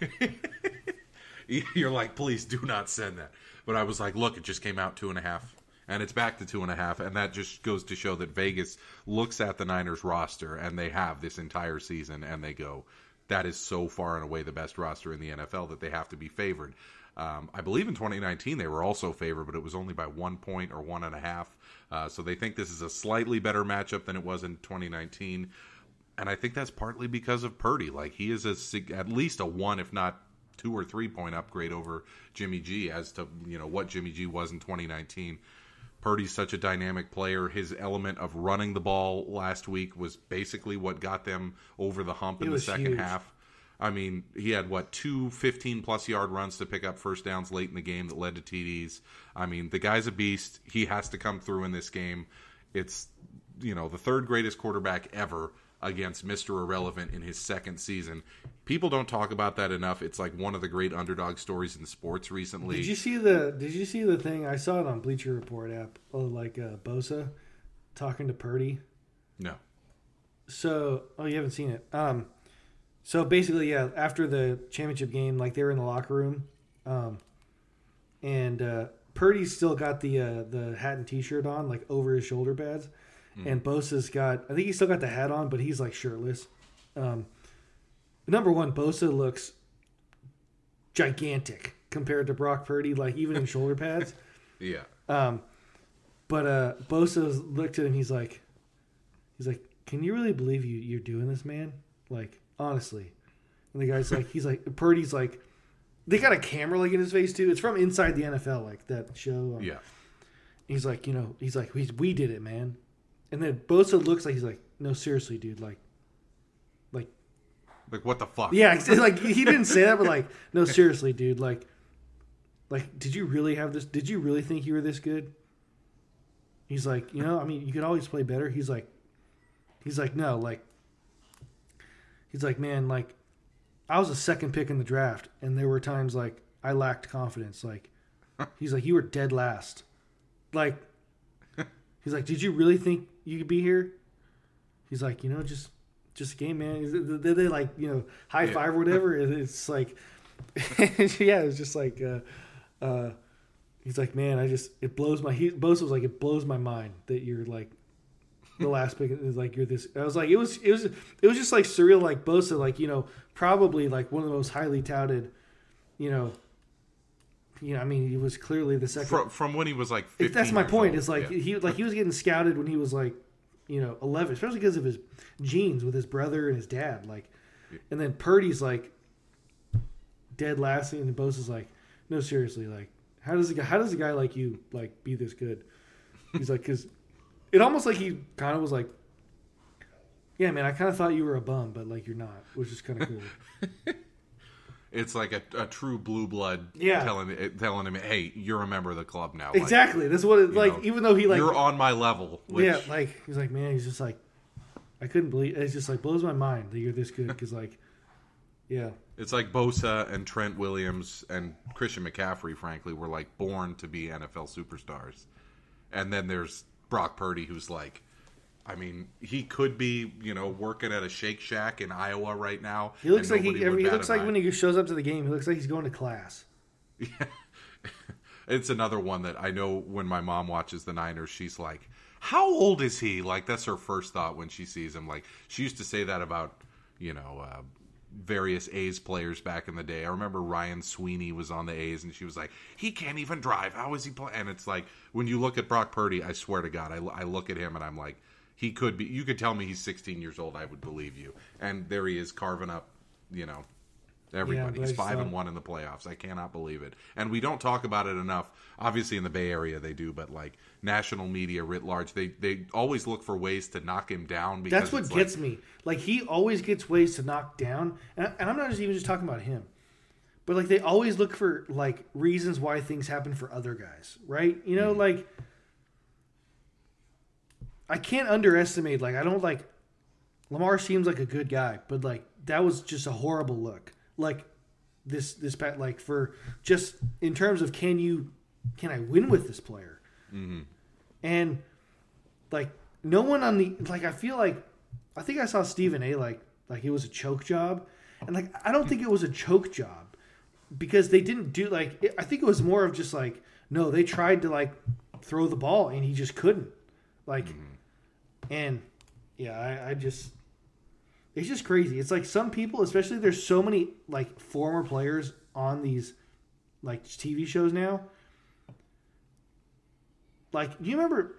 you're like, please do not send that. But I was like, look, it just came out two and a half, and it's back to two and a half, and that just goes to show that Vegas looks at the Niners roster, and they have this entire season, and they go, that is so far and away the best roster in the NFL that they have to be favored. Um, I believe in 2019 they were also favored, but it was only by one point or one and a half. Uh, so they think this is a slightly better matchup than it was in 2019 and I think that's partly because of Purdy. Like he is a at least a one, if not two or three point upgrade over Jimmy G as to you know what Jimmy G was in 2019. Purdy's such a dynamic player. His element of running the ball last week was basically what got them over the hump It in the second huge. half. I mean, he had what two 15 plus yard runs to pick up first downs late in the game that led to TDs. I mean, the guy's a beast. He has to come through in this game. It's you know the third greatest quarterback ever against Mr. Irrelevant in his second season. People don't talk about that enough. It's like one of the great underdog stories in sports recently. Did you see the Did you see the thing? I saw it on Bleacher Report app. Of like uh, Bosa talking to Purdy. no. So, oh, you haven't seen it. Um, so basically, yeah, after the championship game, like they were in the locker room, um, and uh, Purdy still got the uh, the hat and T-shirt on, like over his shoulder pads, and Bosa's got. I think he still got the hat on, but he's like shirtless. Um, number one, Bosa looks gigantic compared to Brock Purdy, like even in shoulder pads. Yeah. Um, but uh, Bosa looked at him. He's like, he's like, can you really believe you you're doing this, man? Like honestly. And the guy's like, he's like, Purdy's like, they got a camera like in his face too. It's from Inside the NFL, like that show. um, Yeah. He's like, you know, he's like, we, we did it, man. And then Bosa looks like he's like, no, seriously, dude, like, like, Like what the fuck? yeah, like he didn't say that, but like, no, seriously, dude, like, like, did you really have this? Did you really think you were this good? He's like, you know, I mean, you could always play better. He's like, he's like, no, like, he's like, man, like, I was a second pick in the draft, and there were times like I lacked confidence. Like, he's like, you were dead last. Like, he's like, did you really think you could be here? He's like, you know, just just a game, man. They, they like, you know, high Yeah. five or whatever. It's like, yeah, it's just like, uh, uh, he's like, man, I just it blows my. He Bosa was like, it blows my mind that you're like the last pick is like you're this. I was like, it was it was it was just like surreal. Like Bosa, like you know, probably like one of the most highly touted, you know. You know, I mean, he was clearly the second. From, from when he was like 15 If that's my point. old. It's like Yeah. he like he was getting scouted when he was like, you know, eleven, especially because of his genes with his brother and his dad. Like, and then Purdy's like dead last, and Bosa's like, no, seriously, like, how does a guy, how does a guy like you like be this good? He's like, because it almost like he kind of was like, yeah, man, I kind of thought you were a bum, but like you're not, which is kind of cool. It's like a, a true blue blood Yeah. telling telling him, "Hey, you're a member of the club now." Like, exactly. That's what it's like. know, even though he like you're on my level. Which, yeah, like he's like, man, he's just like, I couldn't believe. It just like blows my mind that you're this good because like, Yeah. It's like Bosa and Trent Williams and Christian McCaffrey, frankly, were like born to be NFL superstars. And then there's Brock Purdy, who's like, I mean, he could be, you know, working at a Shake Shack in Iowa right now. He looks like he, he looks like eye. when he shows up to the game, he looks like he's going to class. Yeah. It's another one that I know when my mom watches the Niners, she's like, How old is he? Like, that's her first thought when she sees him. Like, she used to say that about, you know, uh, various A's players back in the day. I remember Ryan Sweeney was on the A's, and she was like, He can't even drive. How is he playing? And it's like, when you look at Brock Purdy, I swear to God, I, I look at him and I'm like, He could be, you could tell me he's 16 years old, I would believe you. And there he is carving up, you know, Everybody. I He's five saw- and one in the playoffs. I cannot believe it. And we don't talk about it enough. Obviously, in the Bay Area, they do, but like national media writ large, they they always look for ways to knock him down. Because That's what gets like, me. Like he always gets ways to knock down, and, and I'm not just even just talking about him, but like they always look for like reasons why things happen for other guys, right? You know, Mm-hmm. like I can't underestimate. Like I don't like Lamar seems like a good guy, but like that was just a horrible look. Like this this pat like for just in terms of can you can I win with this player? Mm-hmm. And like no one on the like I feel like I think I saw Stephen A like like it was a choke job, and like I don't think it was a choke job because they didn't do like it, I think it was more of just like no they tried to like throw the ball and he just couldn't like mm-hmm. And yeah I, I just it's just crazy. It's like some people especially there's so many like former players on these like TV shows now. Like do you remember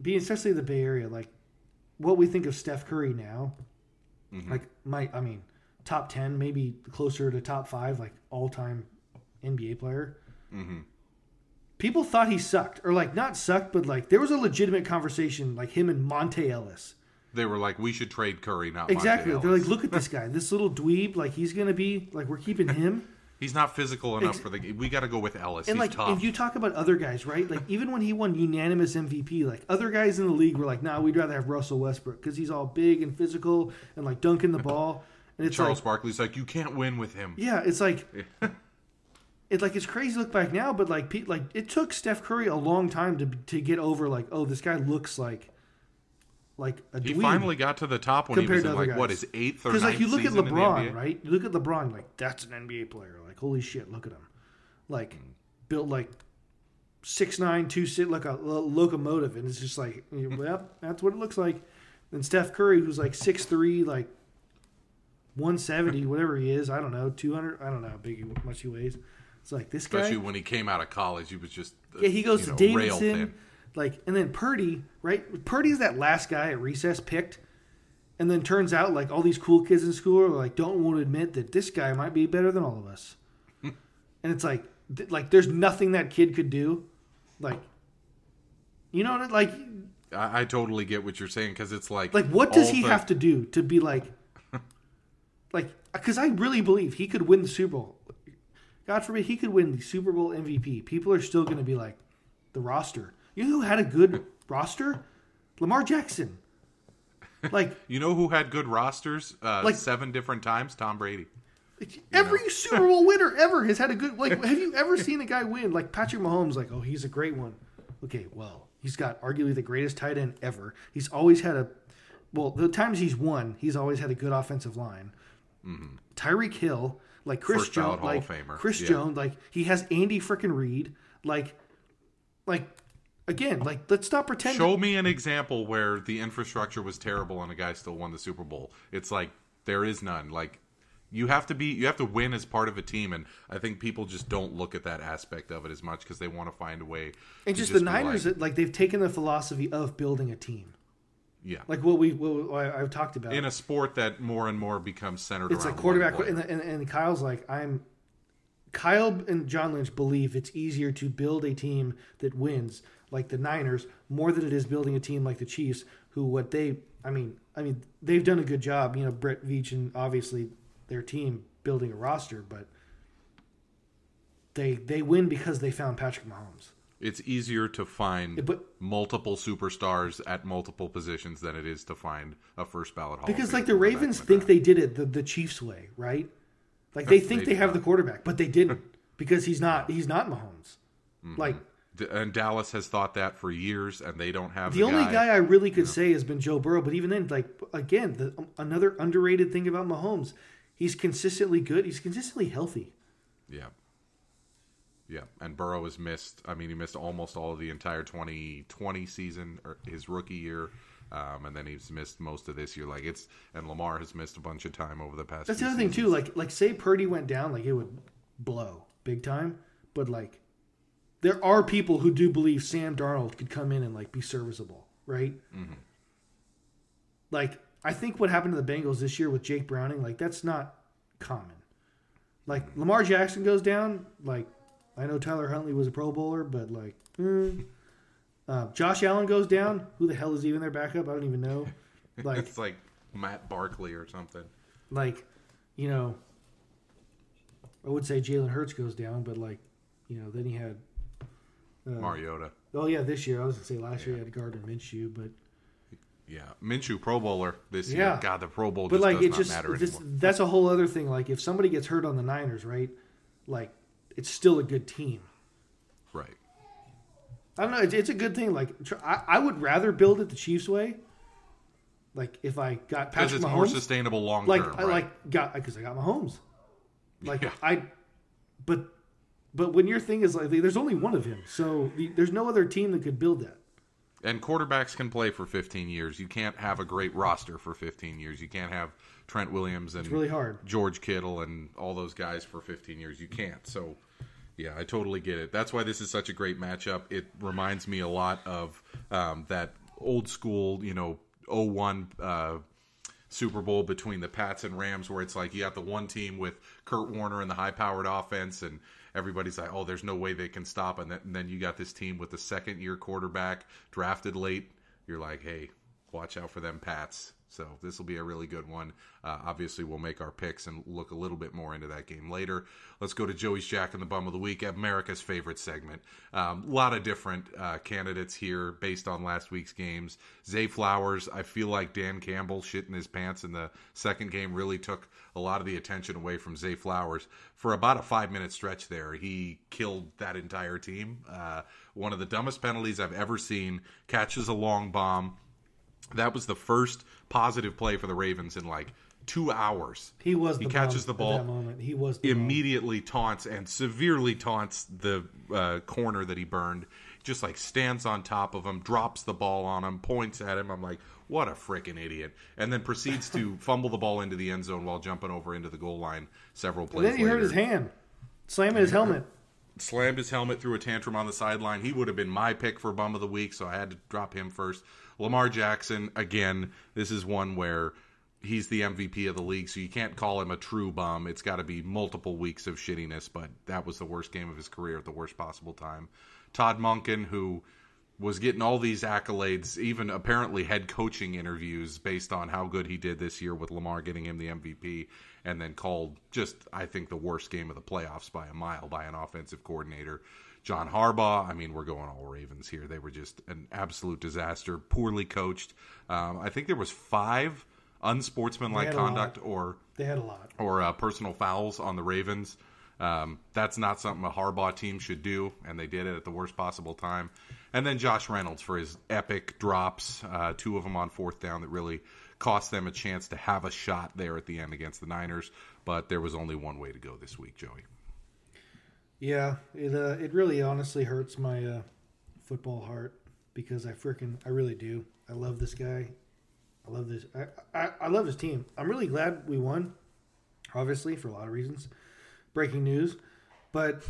being especially the Bay Area like what we think of Steph Curry now? Mm-hmm. Like my I mean top 10 maybe closer to top 5 like all-time NBA player mm-hmm. People thought he sucked or like not sucked but like there was a legitimate conversation like him and Monta Ellis they were like, we should trade Curry, not exactly they're like look at this guy this little dweeb like he's gonna be like we're keeping him He's not physical enough Ex- for the. We got to go with Ellis. and He's like tough. if you talk about other guys right like even when he won unanimous MVP like other guys in the league were like nah we'd rather have Russell Westbrook because he's all big and physical and like dunking the ball and it's Charles like Barkley's like, you can't win with him. Yeah, it's like it's like it's crazy to look back now, but like pe- like it took Steph Curry a long time to to get over like oh this guy looks like like a He dweeb finally got to the top when he was in like what guys. his eighth or because like you look at season in the LeBron right? You look at LeBron like that's an NBA player. Like holy shit look at him. Like built like six nine two sit like a lo- locomotive and it's just like well that's what it looks like. And Steph Curry who's like six three like 170 whatever he is I don't know 200 I don't know how big he, much he weighs it's like this guy Especially when he came out of college, he was just uh, yeah, he goes you know, to Davidson, like, and then Purdy, right? Purdy's that last guy at recess picked, and then turns out like all these cool kids in school are like don't want to admit that this guy might be better than all of us, and it's like, th- like there's nothing that kid could do, like, you know, like, I, I totally get what you're saying because it's like, like what does he the- have to do to be like, like, because I really believe he could win the Super Bowl. God forbid he could win the Super Bowl MVP. People are still going to be like, the roster. You know who had a good roster? Lamar Jackson. Like You know who had good rosters? Uh, Like- seven different times. Tom Brady. every Super Bowl winner ever has had a good. Like, have you ever seen a guy win? Like Patrick Mahomes. Like, oh, he's a great one. Okay, well, he's got arguably the greatest tight end ever. He's always had a. Well, the times he's won, he's always had a good offensive line. Tyreek Hill, like Chris First Jones, like. Chris Yeah. Jones, like he has Andy freaking Reid, like, like again, like let's stop pretending. Show me an example where the infrastructure was terrible and a guy still won the Super Bowl. It's like there is none. Like you have to be, you have to win as part of a team, and I think people just don't look at that aspect of it as much because they want to find a way. and to just the Niners, like, like, they've taken the philosophy of building a team, yeah, like what we what I've talked about. in a sport that more and more becomes centered it's around like quarterback, and, and, and Kyle's like, I'm. Kyle and John Lynch believe it's easier to build a team that wins, like the Niners, more than it is building a team like the Chiefs, who what they, I mean, I mean, they've done a good job. You know, Brett Veach and obviously their team building a roster, but they they win because they found Patrick Mahomes. It's easier to find but- multiple superstars at multiple positions than it is to find a first ballot Hall Because like the Ravens think draft. they did it the, the Chiefs way, right? Like they think They they, have not. the quarterback, but they didn't because he's not he's not Mahomes. Mm-hmm. Like And Dallas has thought that for years, and they don't have the only guy I really could say has been Joe Burrow, but even then, like again, the, another underrated thing about Mahomes, he's consistently good. He's consistently healthy. Yeah. Yeah, and Burrow has missed. I mean, he missed almost all of the entire 2020 season, or his rookie year, um, and then he's missed most of this year. Like it's, and Lamar has missed a bunch of time over the past. That's the other thing too. Like like say Purdy went down, like it would blow big time. But like there are people who do believe Sam Darnold could come in and like be serviceable, right? Mm-hmm. Like I think what happened to the Bengals this year with Jake Browning, like that's not common. Like Lamar Jackson goes down, like I know Tyler Huntley was a Pro Bowler, but like eh. uh, Josh Allen goes down. Who the hell is even their backup? I don't even know. Like it's like Matt Barkley or something. like, you know, I would say Jalen Hurts goes down, but like, you know, then he had. Uh, Mariota. Oh yeah, this year I was gonna say last year he had Gardner Minshew, but Yeah, Minshew Pro Bowler this year. Yeah. God, the Pro Bowl but just like does it not just, matter it anymore. that's a whole other thing. Like if somebody gets hurt on the Niners, right? Like it's still a good team. Right. I don't know. It's, it's a good thing. Like I, I would rather build it the Chiefs way. Like if I got Because Patrick it's more sustainable long like term. I right? like got because I got Mahomes. Like Yeah. I, but but when your thing is like there's only one of him, so the, there's no other team that could build that. And quarterbacks can play for 15 years. You can't have a great roster for 15 years. You can't have Trent Williams and It's really hard. George Kittle and all those guys for 15 years. You can't. So, yeah, I totally get it. That's why this is such a great matchup. It reminds me a lot of um, that old school, you know, 01 uh, Super Bowl between the Pats and Rams, where it's like you got the one team with Kurt Warner and the high powered offense, and everybody's like, oh, there's no way they can stop. And then you got this team with the second year quarterback drafted late. You're like, hey, watch out for them Pats. So this will be a really good one. Uh, obviously, we'll make our picks and look a little bit more into that game later. Let's go to Joey's Jack and the Bum of the Week, America's favorite segment. A um, lot of different uh, candidates here based on last week's games. Zay Flowers, I feel like Dan Campbell shitting his pants in the second game really took a lot of the attention away from Zay Flowers. For about a five minute stretch there, he killed that entire team. Uh, one of the dumbest penalties I've ever seen. Catches a long bomb. That was the first positive play for the Ravens in like two hours. He was. He the catches the at ball that moment. He was immediately taunts and severely taunts the uh, corner that he burned. Just like stands on top of him, drops the ball on him, points at him. I'm like, what a freaking idiot! And then proceeds to fumble the ball into the end zone while jumping over into the goal line several plays. And then he later. hurt his hand, slamming his helmet. Slammed his helmet through a tantrum on the sideline. He would have been my pick for bum of the week, so I had to drop him first. Lamar Jackson, again, this is one where he's the MVP of the league, so you can't call him a true bum. It's got to be multiple weeks of shittiness, but that was the worst game of his career at the worst possible time. Todd Monken, who was getting all these accolades, even apparently head coaching interviews based on how good he did this year with Lamar getting him the MVP, and then called just, I think, the worst game of the playoffs by a mile by an offensive coordinator. John Harbaugh, I mean, we're going all Ravens here. They were just an absolute disaster, poorly coached. Um, I think there was five unsportsmanlike conduct or They had a lot. or uh, personal fouls on the Ravens. Um, that's not something a Harbaugh team should do, and they did it at the worst possible time. And then Josh Reynolds for his epic drops, uh, two of them on fourth down that really cost them a chance to have a shot there at the end against the Niners. But there was only one way to go this week, Joey. Yeah, it uh, it really honestly hurts my uh, football heart because I freaking I really do. I love this guy. I love this. I, I I love his team. I'm really glad we won. Obviously, for a lot of reasons. Breaking news, but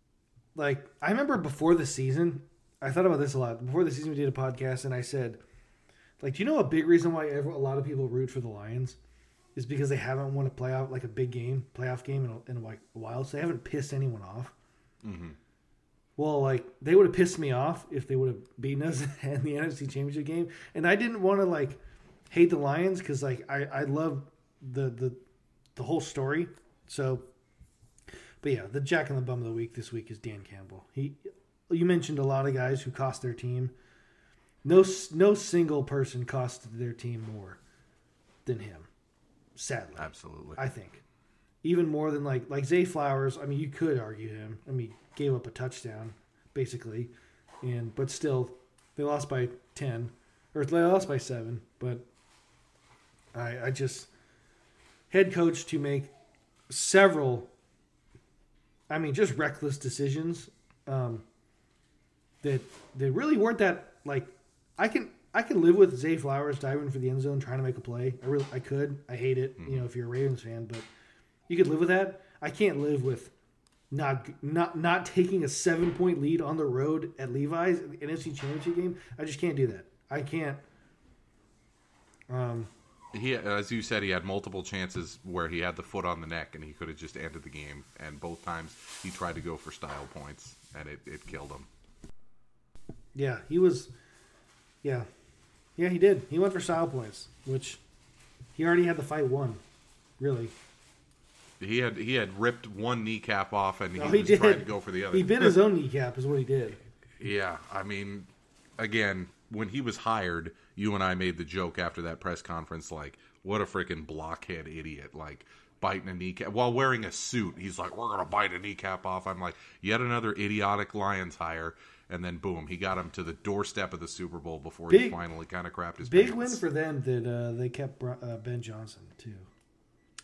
like I remember before the season, I thought about this a lot. Before the season, we did a podcast, and I said, like, do you know a big reason why ever, a lot of people root for the Lions? is because they haven't won a playoff like a big game, playoff game in a, in like a while. So they haven't pissed anyone off. Mm-hmm. Well, like they would have pissed me off if they would have beaten us in the NFC Championship game, and I didn't want to like hate the Lions because like I I love the the the whole story. So, but yeah, the Jack and the Bum of the week this week is Dan Campbell. He you mentioned a lot of guys who cost their team. No no single person cost their team more than him. Sadly, Absolutely. I think. even more than like like Zay Flowers. I mean, you could argue him. I mean, gave up a touchdown basically, and but still they lost by ten or they lost by seven. But I I just head coach to make several. I mean, just reckless decisions um, that they really weren't that like I can I can live with Zay Flowers diving for the end zone trying to make a play. I really I could. I hate it, you know, if you're a Ravens fan, but you could live with that. I can't live with not not not taking a seven point lead on the road at Levi's in the NFC Championship game. I just can't do that. I can't. Um, He, as you said, he had multiple chances where he had the foot on the neck, and he could have just ended the game. And both times he tried to go for style points, and it, it killed him. Yeah, he was. Yeah, yeah, he did. He went for style points, which he already had the fight won. Really, He had he had ripped one kneecap off, and he, No, he was did. trying to go for the other. he bit his own kneecap, is what he did. Yeah, I mean, again, when he was hired, you and I made the joke after that press conference, like, what a freaking blockhead idiot, like biting a kneecap while wearing a suit. He's like, we're gonna bite a kneecap off. I'm like, yet another idiotic Lions hire, and then boom, he got him to the doorstep of the Super Bowl before he finally kind of crapped his Big pants. win for them that uh, they kept uh, Ben Johnson too.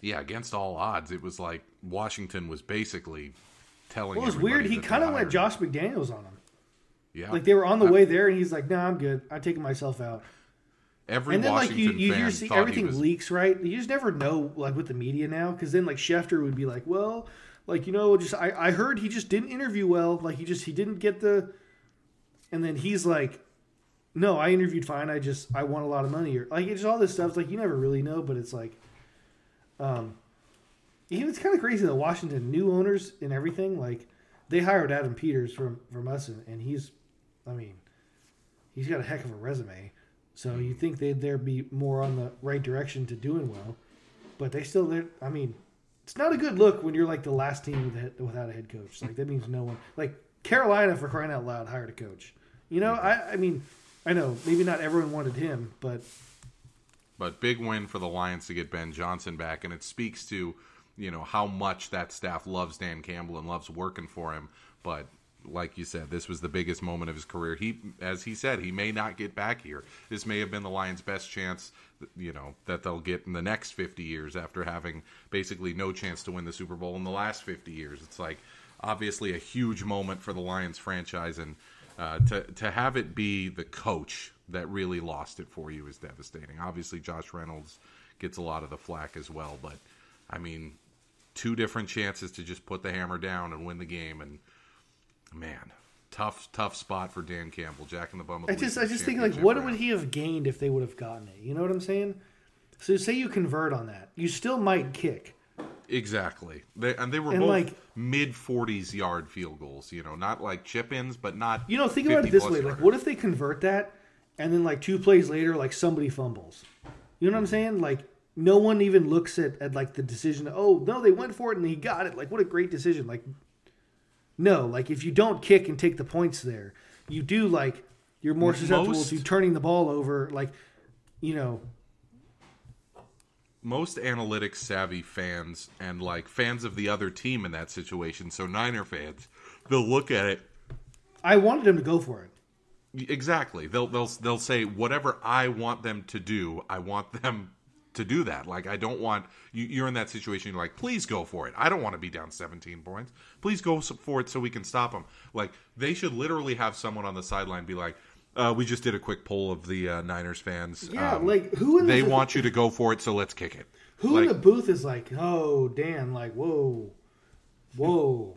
yeah, against all odds, it was like Washington was basically telling. Well, it was weird. He kind of let. Josh McDaniels on him. Yeah, Like they were on the way there, and he's like, "No, I'm good. I'm taking myself out." every and then like Washington you, you fan just see everything was leaks, right? You just never know, like with the media now, because then like Schefter would be like, "Well, like you know, just I, I heard he just didn't interview well. Like he just he didn't get the." And then he's like, "No, I interviewed fine. I just I want a lot of money." Or like it's all this stuff. It's like you never really know, but it's like, um, it's kind of crazy that Washington new owners and everything like they hired Adam Peters from from us, and, and he's, I mean, he's got a heck of a resume. So you think they'd there be more on the right direction to doing well, but they still. they're- I mean, it's not a good look when you're like the last team without a head coach. Like that means no one. Like Carolina for crying out loud hired a coach. You know, I I mean, I know maybe not everyone wanted him, but But big win for the Lions to get Ben Johnson back, and it speaks to you know how much that staff loves Dan Campbell and loves working for him. But like you said, this was the biggest moment of his career. He, as he said, he may not get back here. This may have been the Lions' best chance, you know, that they'll get in the next 50 years after having basically no chance to win the Super Bowl in the last 50 years. It's like obviously a huge moment for the Lions franchise, and uh, to to have it be the coach that really lost it for you is devastating. Obviously, Josh Reynolds gets a lot of the flack as well, but I mean, two different chances to just put the hammer down and win the game, and man, tough tough spot for Dan Campbell, Jack in the Bum. I just I just think like what round. would he have gained if they would have gotten it? You know what I'm saying? So say you convert on that, you still might kick. Exactly. They, and they were And, both like- mid 40s yard field goals, you know, not like chip ins, but not. You know, think about it this way: like, what if they convert that, and then like two plays later, like somebody fumbles? You know what I'm saying? Like no one even looks at, at like the decision. Oh no, they went for it and he got it. Like what a great decision. Like no, like if you don't kick and take the points there, you do like you're more susceptible Most- to turning the ball over. Like you know, most analytics savvy fans and like fans of the other team in that situation, so Niner fans, they'll look at it I wanted him to go for it. exactly. They'll they'll they'll say whatever I want them to do, I want them to do that. Like I don't want you. You're in that situation. You're like, please go for it. I don't want to be down 17 points. Please go for it so we can stop them. Like they should literally have someone on the sideline be like. Uh, we just did a quick poll of the uh, Niners fans. Yeah, Um, like who in they the, want you to go for it, so let's kick it. who like, in the booth is like, oh Dan, like whoa, whoa.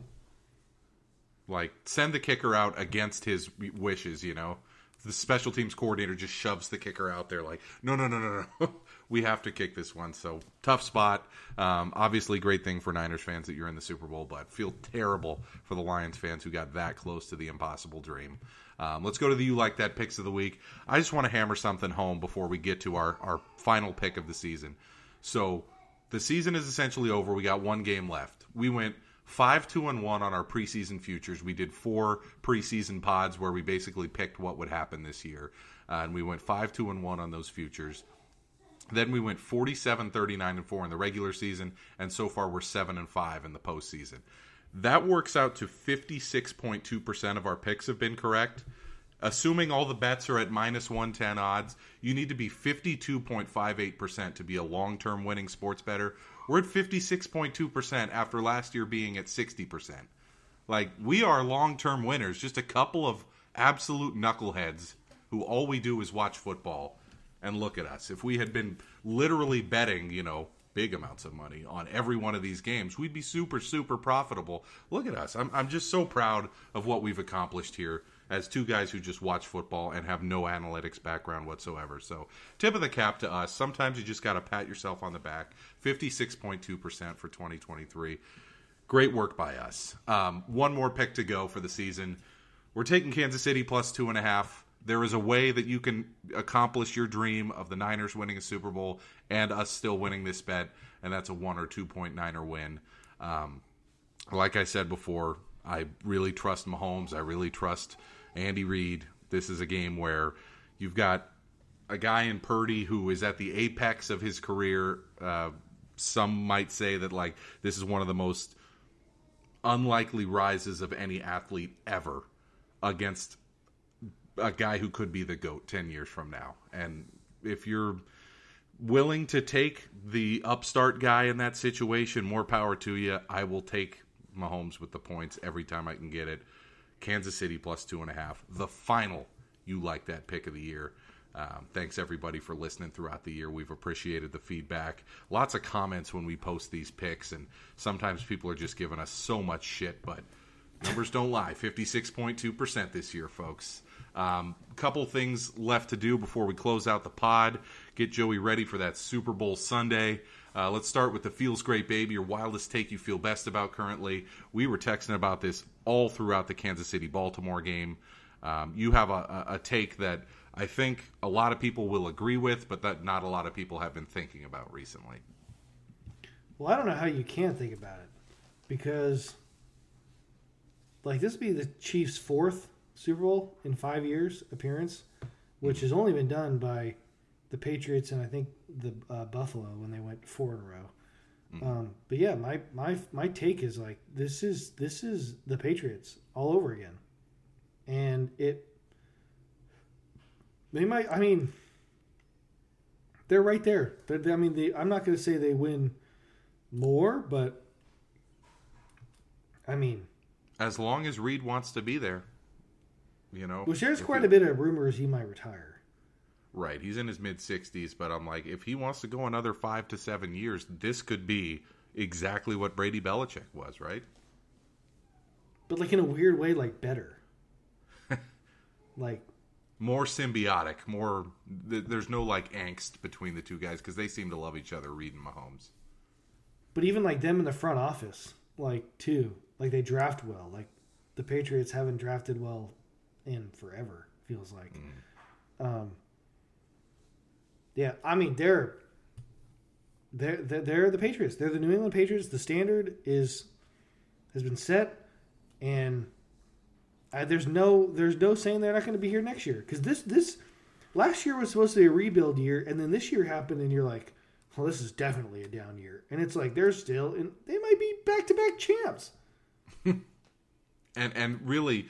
like send the kicker out against his wishes you know the special teams coordinator just shoves the kicker out there like no no no no no we have to kick this one so tough spot um, obviously great thing for niners fans that you're in the super bowl but feel terrible for the lions fans who got that close to the impossible dream um, let's go to the you like that picks of the week i just want to hammer something home before we get to our, our final pick of the season so the season is essentially over. We got one game left. We went five, two, and one on our preseason futures. We did four preseason pods where we basically picked what would happen this year, uh, and we went five, two, and one on those futures. Then we went 47, 39, and 4 in the regular season, and so far we're 7 and 5 in the postseason. That works out to 56.2% of our picks have been correct. Assuming all the bets are at minus 110 odds, you need to be 52.58% to be a long term winning sports better. We're at 56.2% after last year being at 60%. Like, we are long term winners, just a couple of absolute knuckleheads who all we do is watch football and look at us. If we had been literally betting, you know, big amounts of money on every one of these games, we'd be super, super profitable. Look at us. I'm, I'm just so proud of what we've accomplished here as two guys who just watch football and have no analytics background whatsoever. So, tip of the cap to us. Sometimes you just got to pat yourself on the back. 56.2% for 2023. Great work by us. Um, one more pick to go for the season. We're taking Kansas City plus two and a half. There is a way that you can accomplish your dream of the Niners winning a Super Bowl and us still winning this bet, and that's a one or two point niner win. Um, like I said before, I really trust Mahomes. I really trust Andy Reid. This is a game where you've got a guy in Purdy who is at the apex of his career. Uh, some might say that like this is one of the most unlikely rises of any athlete ever against a guy who could be the goat 10 years from now. And if you're willing to take the upstart guy in that situation, more power to you. I will take Mahomes with the points every time I can get it. Kansas City plus two and a half. The final, you like that pick of the year. Um, thanks everybody for listening throughout the year. We've appreciated the feedback. Lots of comments when we post these picks, and sometimes people are just giving us so much shit, but numbers don't lie. 56.2% this year, folks. Um, couple things left to do before we close out the pod. Get Joey ready for that Super Bowl Sunday. Uh, let's start with the feels great baby, your wildest take you feel best about currently. We were texting about this all throughout the Kansas City Baltimore game. Um, you have a, a, take that I think a lot of people will agree with, but that not a lot of people have been thinking about recently. Well, I don't know how you can think about it because, like, this would be the Chiefs' fourth Super Bowl in five years appearance, which has only been done by the Patriots and I think the uh, Buffalo when they went four in a row. Mm-hmm. Um, but yeah, my my my take is like this is this is the Patriots all over again, and it they might. I mean, they're right there. They're, I mean, they, I'm not going to say they win more, but I mean, as long as Reid wants to be there, you know. Well, there's quite he, a bit of rumors he might retire. Right. He's in his mid 60s, but I'm like, if he wants to go another five to seven years, this could be exactly what Brady Belichick was, right? But like in a weird way, like better. like more symbiotic, more. Th- there's no like angst between the two guys because they seem to love each other, Reid and Mahomes. But even like them in the front office, like too, like they draft well. Like the Patriots haven't drafted well in forever. Feels like. Mm. Um, yeah, I mean they're they're they're the Patriots. They're the New England Patriots. The standard is has been set, and I, there's no there's no saying they're not going to be here next year because this this last year was supposed to be a rebuild year, and then this year happened, and you're like, well, this is definitely a down year, and it's like they're still and they might be back to back champs. and and really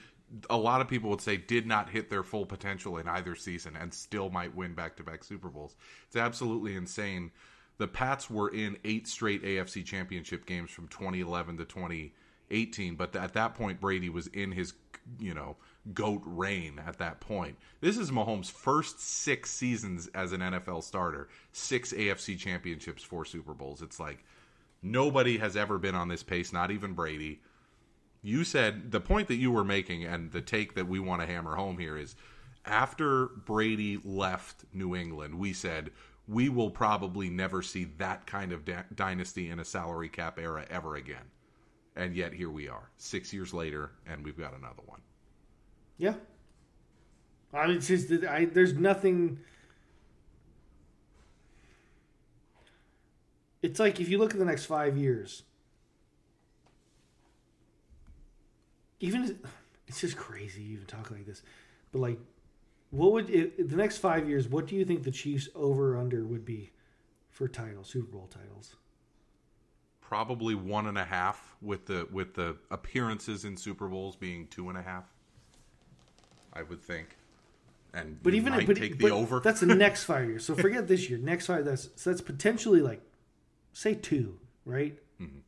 a lot of people would say did not hit their full potential in either season and still might win back-to-back Super Bowls. It's absolutely insane. The Pats were in eight straight AFC Championship games from 2011 to 2018, but at that point Brady was in his, you know, goat reign at that point. This is Mahomes' first 6 seasons as an NFL starter. 6 AFC Championships, 4 Super Bowls. It's like nobody has ever been on this pace, not even Brady you said the point that you were making and the take that we want to hammer home here is after Brady left New England, we said we will probably never see that kind of da- dynasty in a salary cap era ever again. And yet here we are, six years later, and we've got another one. Yeah. I mean, just I, there's nothing. It's like if you look at the next five years, even it's just crazy even talking like this. But like, what would it, the next five years? What do you think the Chiefs over under would be for titles, Super Bowl titles? Probably one and a half with the with the appearances in Super Bowls being two and a half. I would think. And But even but, take but the over. that's the next five years. So forget this year. Next five. That's so that's potentially like, say two, right? Mm-hmm.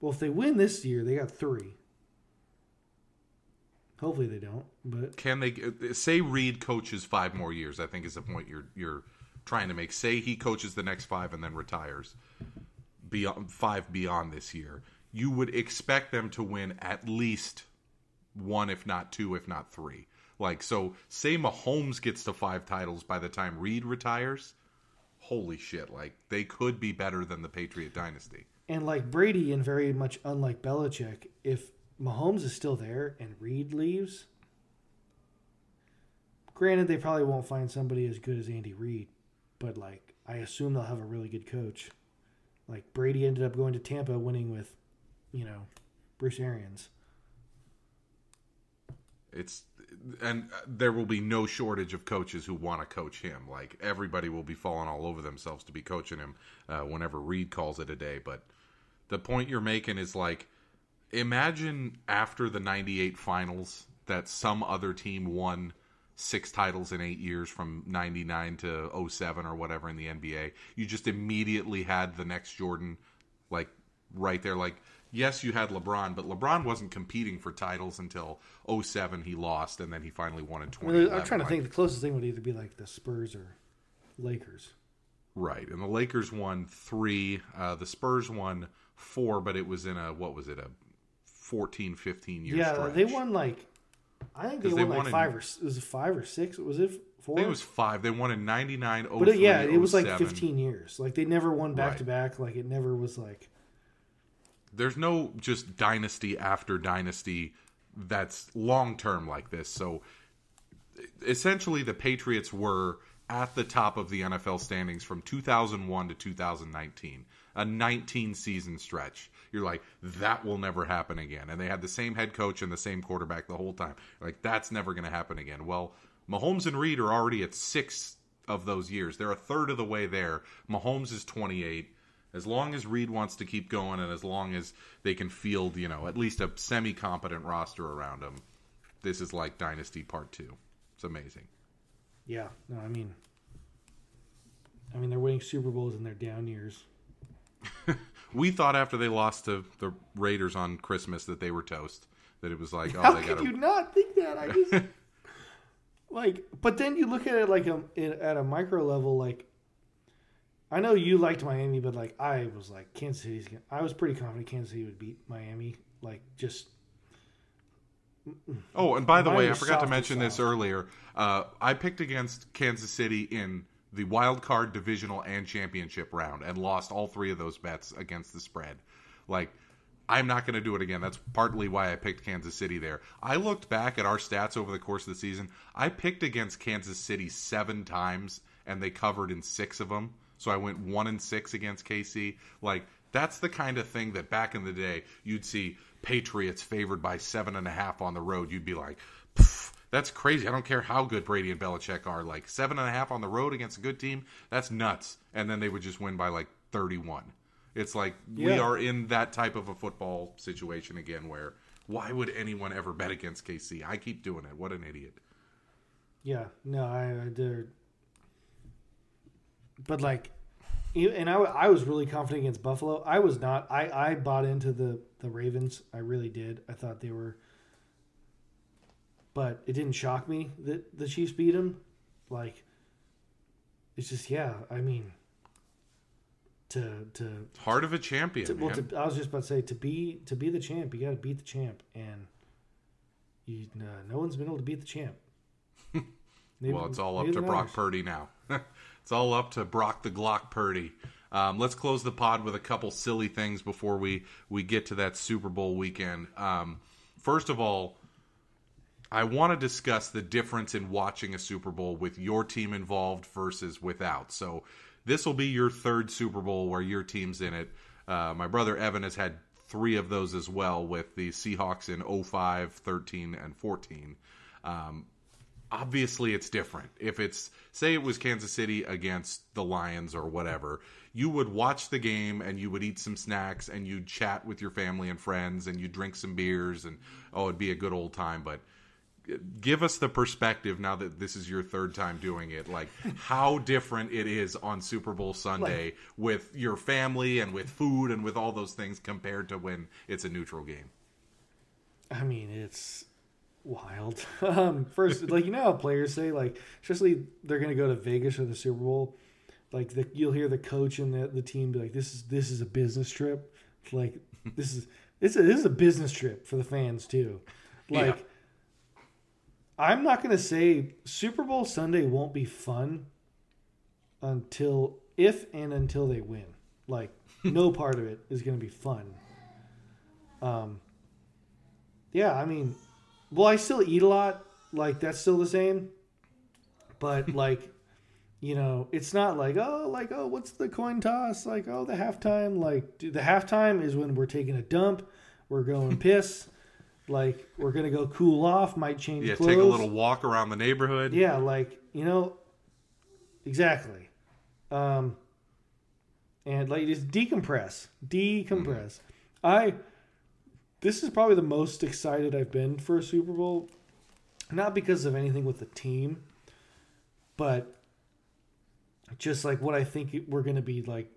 Well, if they win this year, they got three. Hopefully they don't. But Can they uh, say Reid coaches five more years? I think is the point you're you're trying to make. Say he coaches the next five and then retires beyond five beyond this year. You would expect them to win at least one, if not two, if not three. Like so, say Mahomes gets to five titles by the time Reid retires. Holy shit! Like they could be better than the Patriot dynasty. and like Brady, and very much unlike Belichick, if Mahomes is still there and Reid leaves, granted they probably won't find somebody as good as Andy Reid, but like I assume they'll have a really good coach. Like Brady ended up going to Tampa, winning with, you know, Bruce Arians. It's and there will be no shortage of coaches who want to coach him. Like everybody will be falling all over themselves to be coaching him uh, whenever Reid calls it a day. But the point you're making is like, imagine after the '98 finals that some other team won six titles in eight years from 99 to 07 or whatever in the NBA. You just immediately had the next Jordan like right there like yes you had LeBron but LeBron wasn't competing for titles until 07 he lost and then he finally won in 20. I'm trying to think. The closest thing would either be like the Spurs or Lakers. right and the Lakers won 3 uh, the Spurs won 4 but it was in a what was it a 14 15 year yeah, stretch they won like. I think they 'Cause they won like won in- five or was it five or six? Was it four? I think it was 5 they won in 99 But uh, yeah, it was like 15 years. Like they never won back to back. Like it never was like there's no just dynasty after dynasty that's long term like this. So essentially, the Patriots were at the top of the NFL standings from 2001 to 2019, a 19 season stretch. You're like, that will never happen again. And they had the same head coach and the same quarterback the whole time. Like, that's never going to happen again. Well, Mahomes and Reid are already at six of those years. They're a third of the way there. Mahomes is 28 as long as Reid wants to keep going and as long as they can field, you know, at least a semi competent roster around him, this is like Dynasty Part 2. It's amazing. yeah. No, I mean, I mean they're winning Super Bowls in their down years. We thought after they lost to the Raiders on Christmas that they were toast. That it was like, oh, How they could got you not think that? I just like, but then you look at it like a at a micro level. Like, I know you liked Miami, but like I was like Kansas City's. I was pretty confident Kansas City would beat Miami. Like, just Oh, and by the Mine way, I forgot to mention this earlier. Uh, I picked against Kansas City in the wild card, divisional, and championship round, and lost all three of those bets against the spread. Like, I'm not going to do it again. That's partly why I picked Kansas City there. I looked back at our stats over the course of the season. I picked against Kansas City seven times, and they covered in six of them. So I went one and six against KC. Like, that's the kind of thing that back in the day you'd see Patriots favored by seven and a half on the road. You'd be like, "Pff, that's crazy. I don't care how good Brady and Belichick are. Like seven and a half on the road against a good team, that's nuts. And then they would just win by like 31. It's like we are in that type of a football situation again where why would anyone ever bet against KC? I keep doing it. What an idiot. yeah. No, I, I did. But like, and I, I was really confident against Buffalo. I was not. I, I bought into the the Ravens. I really did. I thought they were. But it didn't shock me that the Chiefs beat them. Like, it's just yeah. I mean, to to Heart of a champion, to, well, to, I was just about to say to be to be the champ, you got to beat the champ, and you uh, no one's been able to beat the champ. Maybe- Well, it's all up to Brock. Purdy now. it's all up to Brock the Glock Purdy. Um, let's close the pod with a couple silly things before we we get to that Super Bowl weekend. Um, first of all, I want to discuss the difference in watching a Super Bowl with your team involved versus without. So this will be your third Super Bowl where your team's in it. Uh, my brother Evan has had three of those as well with the Seahawks in 05, 13, and 14. Um, obviously it's different. If it's say it was Kansas City against the Lions or whatever, you would watch the game and you would eat some snacks and you'd chat with your family and friends and you'd drink some beers and oh, it'd be a good old time. But give us the perspective now that this is your third time doing it like how different it is on super bowl sunday like, with your family and with food and with all those things compared to when it's a neutral game? I mean it's wild. Um first like you know how players say like especially they're gonna go to vegas for the super bowl like the, you'll hear the coach and the, the team be like this is this is a business trip. Like this is it's a, this is a business trip for the fans too. Like yeah I'm not going to say Super Bowl Sunday won't be fun until if and until they win. Like no part of it is going to be fun. Um yeah, I mean, well I still eat a lot, like that's still the same. But like you know, it's not like oh, like oh, what's the coin toss? Like oh, the halftime. Like dude, the halftime is when we're taking a dump, we're going piss, like we're gonna go cool off, might change. Yeah, clothes. take a little walk around the neighborhood. Yeah, like you know, exactly. Um, and like just decompress, decompress. Mm-hmm. I this is probably the most excited I've been for a Super Bowl, not because of anything with the team, but just like what I think we're gonna be like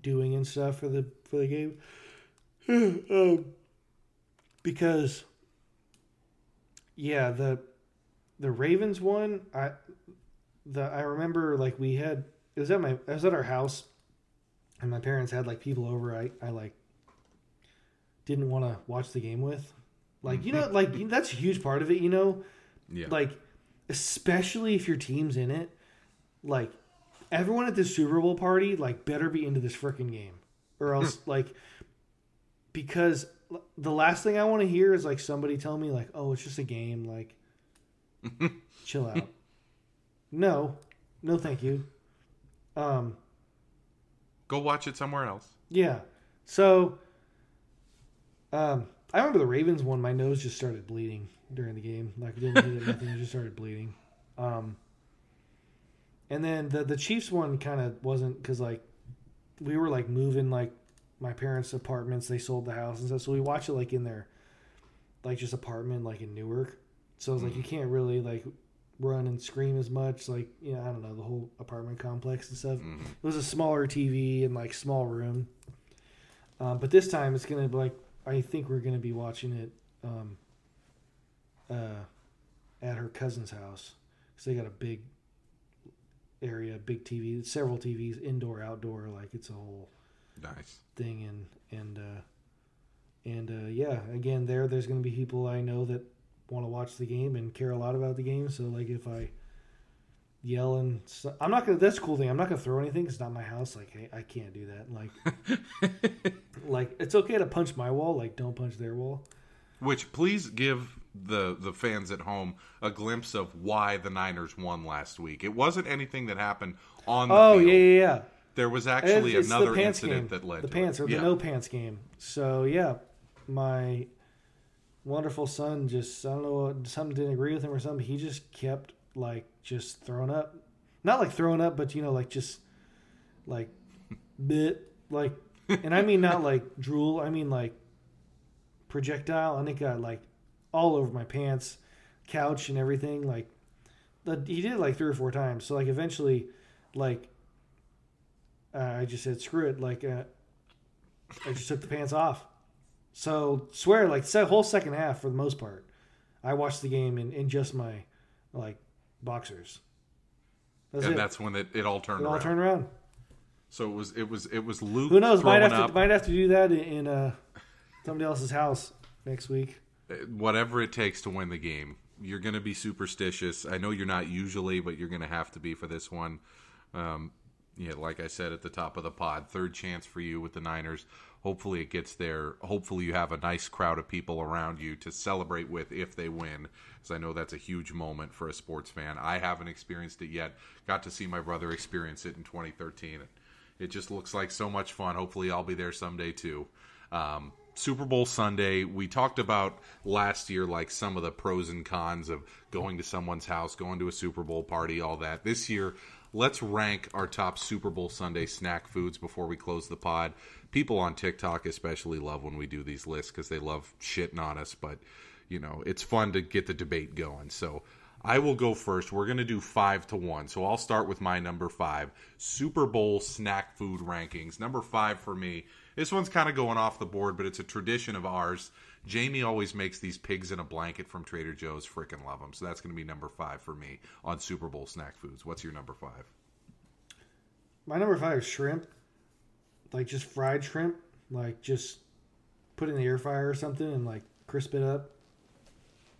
doing and stuff for the for the game. um, because yeah, the the Ravens one, I the I remember like we had it was at my I was at our house and my parents had like people over I I like didn't want to watch the game with. Like, you know, mm-hmm. like that's a huge part of it, you know? Yeah. Like especially if your team's in it, like everyone at this Super Bowl party like better be into this freaking game or else mm. like because the last thing I want to hear is like somebody tell me like, "Oh, it's just a game." Like, chill out. No, no, thank you. Um, go watch it somewhere else. Yeah. So, um, I remember the Ravens one. My nose just started bleeding during the game. Like, I didn't hit it, nothing. It just started bleeding. Um, and then the the Chiefs one kind of wasn't because like we were like moving like my parents' apartments. They sold the house and stuff, so we watch it like in their like just apartment like in Newark. So it's like mm. you can't really like run and scream as much. Like you know, I don't know the whole apartment complex and stuff. Mm-hmm. It was a smaller TV and like small room. Um, but this time it's gonna be like I think we're gonna be watching it um, uh, at her cousin's house because they got a big area, big TV, several TVs, indoor, outdoor. Like it's a whole nice thing and and uh, and uh, yeah, again, there there's going to be people I know that want to watch the game and care a lot about the game. So like if I yell and I'm not gonna. That's cool thing. I'm not gonna throw anything. It's not my house. Like hey, I can't do that. Like like it's okay to punch my wall. Like don't punch their wall. Which please give the the fans at home a glimpse of why the Niners won last week. It wasn't anything that happened on the oh, field. yeah, yeah, yeah. There was actually it's another incident game. that led to the to pants it. or the no pants game. So yeah, my wonderful son just I don't know something didn't agree with him or something. He just kept like just throwing up, not like throwing up, but you know like just like bit like, and I mean not like drool. I mean like projectile, and it got like all over my pants, couch, and everything. Like, he did it like three or four times. So like eventually, like uh, I just said screw it. Like uh, I just took the pants off. So swear, like the whole second half for the most part, I watched the game in, in just my like boxers. That's and it. that's when it, it all turned. It all around. turned around. So it was it was it was Luke. Who knows? Might have to might have to do that in, in uh, somebody else's house next week. Uh, whatever it takes to win the game. You're going to be superstitious. I know you're not usually, but you're going to have to be for this one. Um, yeah, like I said at the top of the pod, third chance for you with the Niners. Hopefully it gets there. Hopefully you have a nice crowd of people around you to celebrate with if they win, because I know that's a huge moment for a sports fan. I haven't experienced it yet. Got to see my brother experience it in 2013. It just looks like so much fun. Hopefully I'll be there someday too. Um, Super Bowl Sunday, we talked about last year, like some of the pros and cons of going to someone's house, going to a Super Bowl party, all that. This year, let's rank our top Super Bowl Sunday snack foods before we close the pod. People on TikTok especially love when we do these lists because they love shitting on us, but you know, it's fun to get the debate going. So I will go first. We're going to do five to one. So I'll start with my number five Super Bowl snack food rankings. Number five for me. This one's kind of going off the board, but it's a tradition of ours. Jamie always makes these pigs in a blanket from Trader Joe's. Freaking love them. So that's going to be number five for me on Super Bowl snack foods. What's your number five? My number five is shrimp, like just fried shrimp, like just put in the air fryer or something and like crisp it up.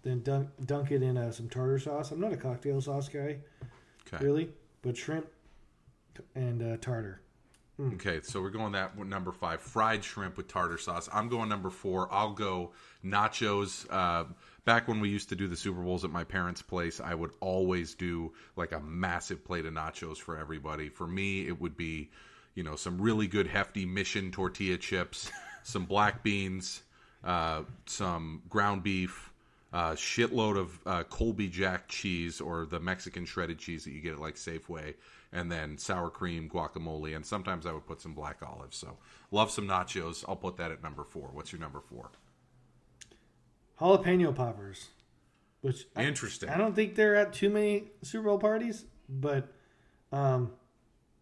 Then dunk dunk it in uh, some tartar sauce. I'm not a cocktail sauce guy, Okay. really, but shrimp and uh, tartar. Okay, so we're going that number five, fried shrimp with tartar sauce. I'm going number four. I'll go nachos. Uh, back when we used to do the Super Bowls at my parents' place, I would always do like a massive plate of nachos for everybody. For me, it would be, you know, some really good hefty Mission tortilla chips, some black beans, uh, some ground beef, uh, shitload of uh, Colby Jack cheese or the Mexican shredded cheese that you get at like Safeway, and then sour cream, guacamole, and sometimes I would put some black olives. So love some nachos. I'll put that at number four. What's your number four? Jalapeno poppers, which Interesting. I don't think they're at too many Super Bowl parties, but um,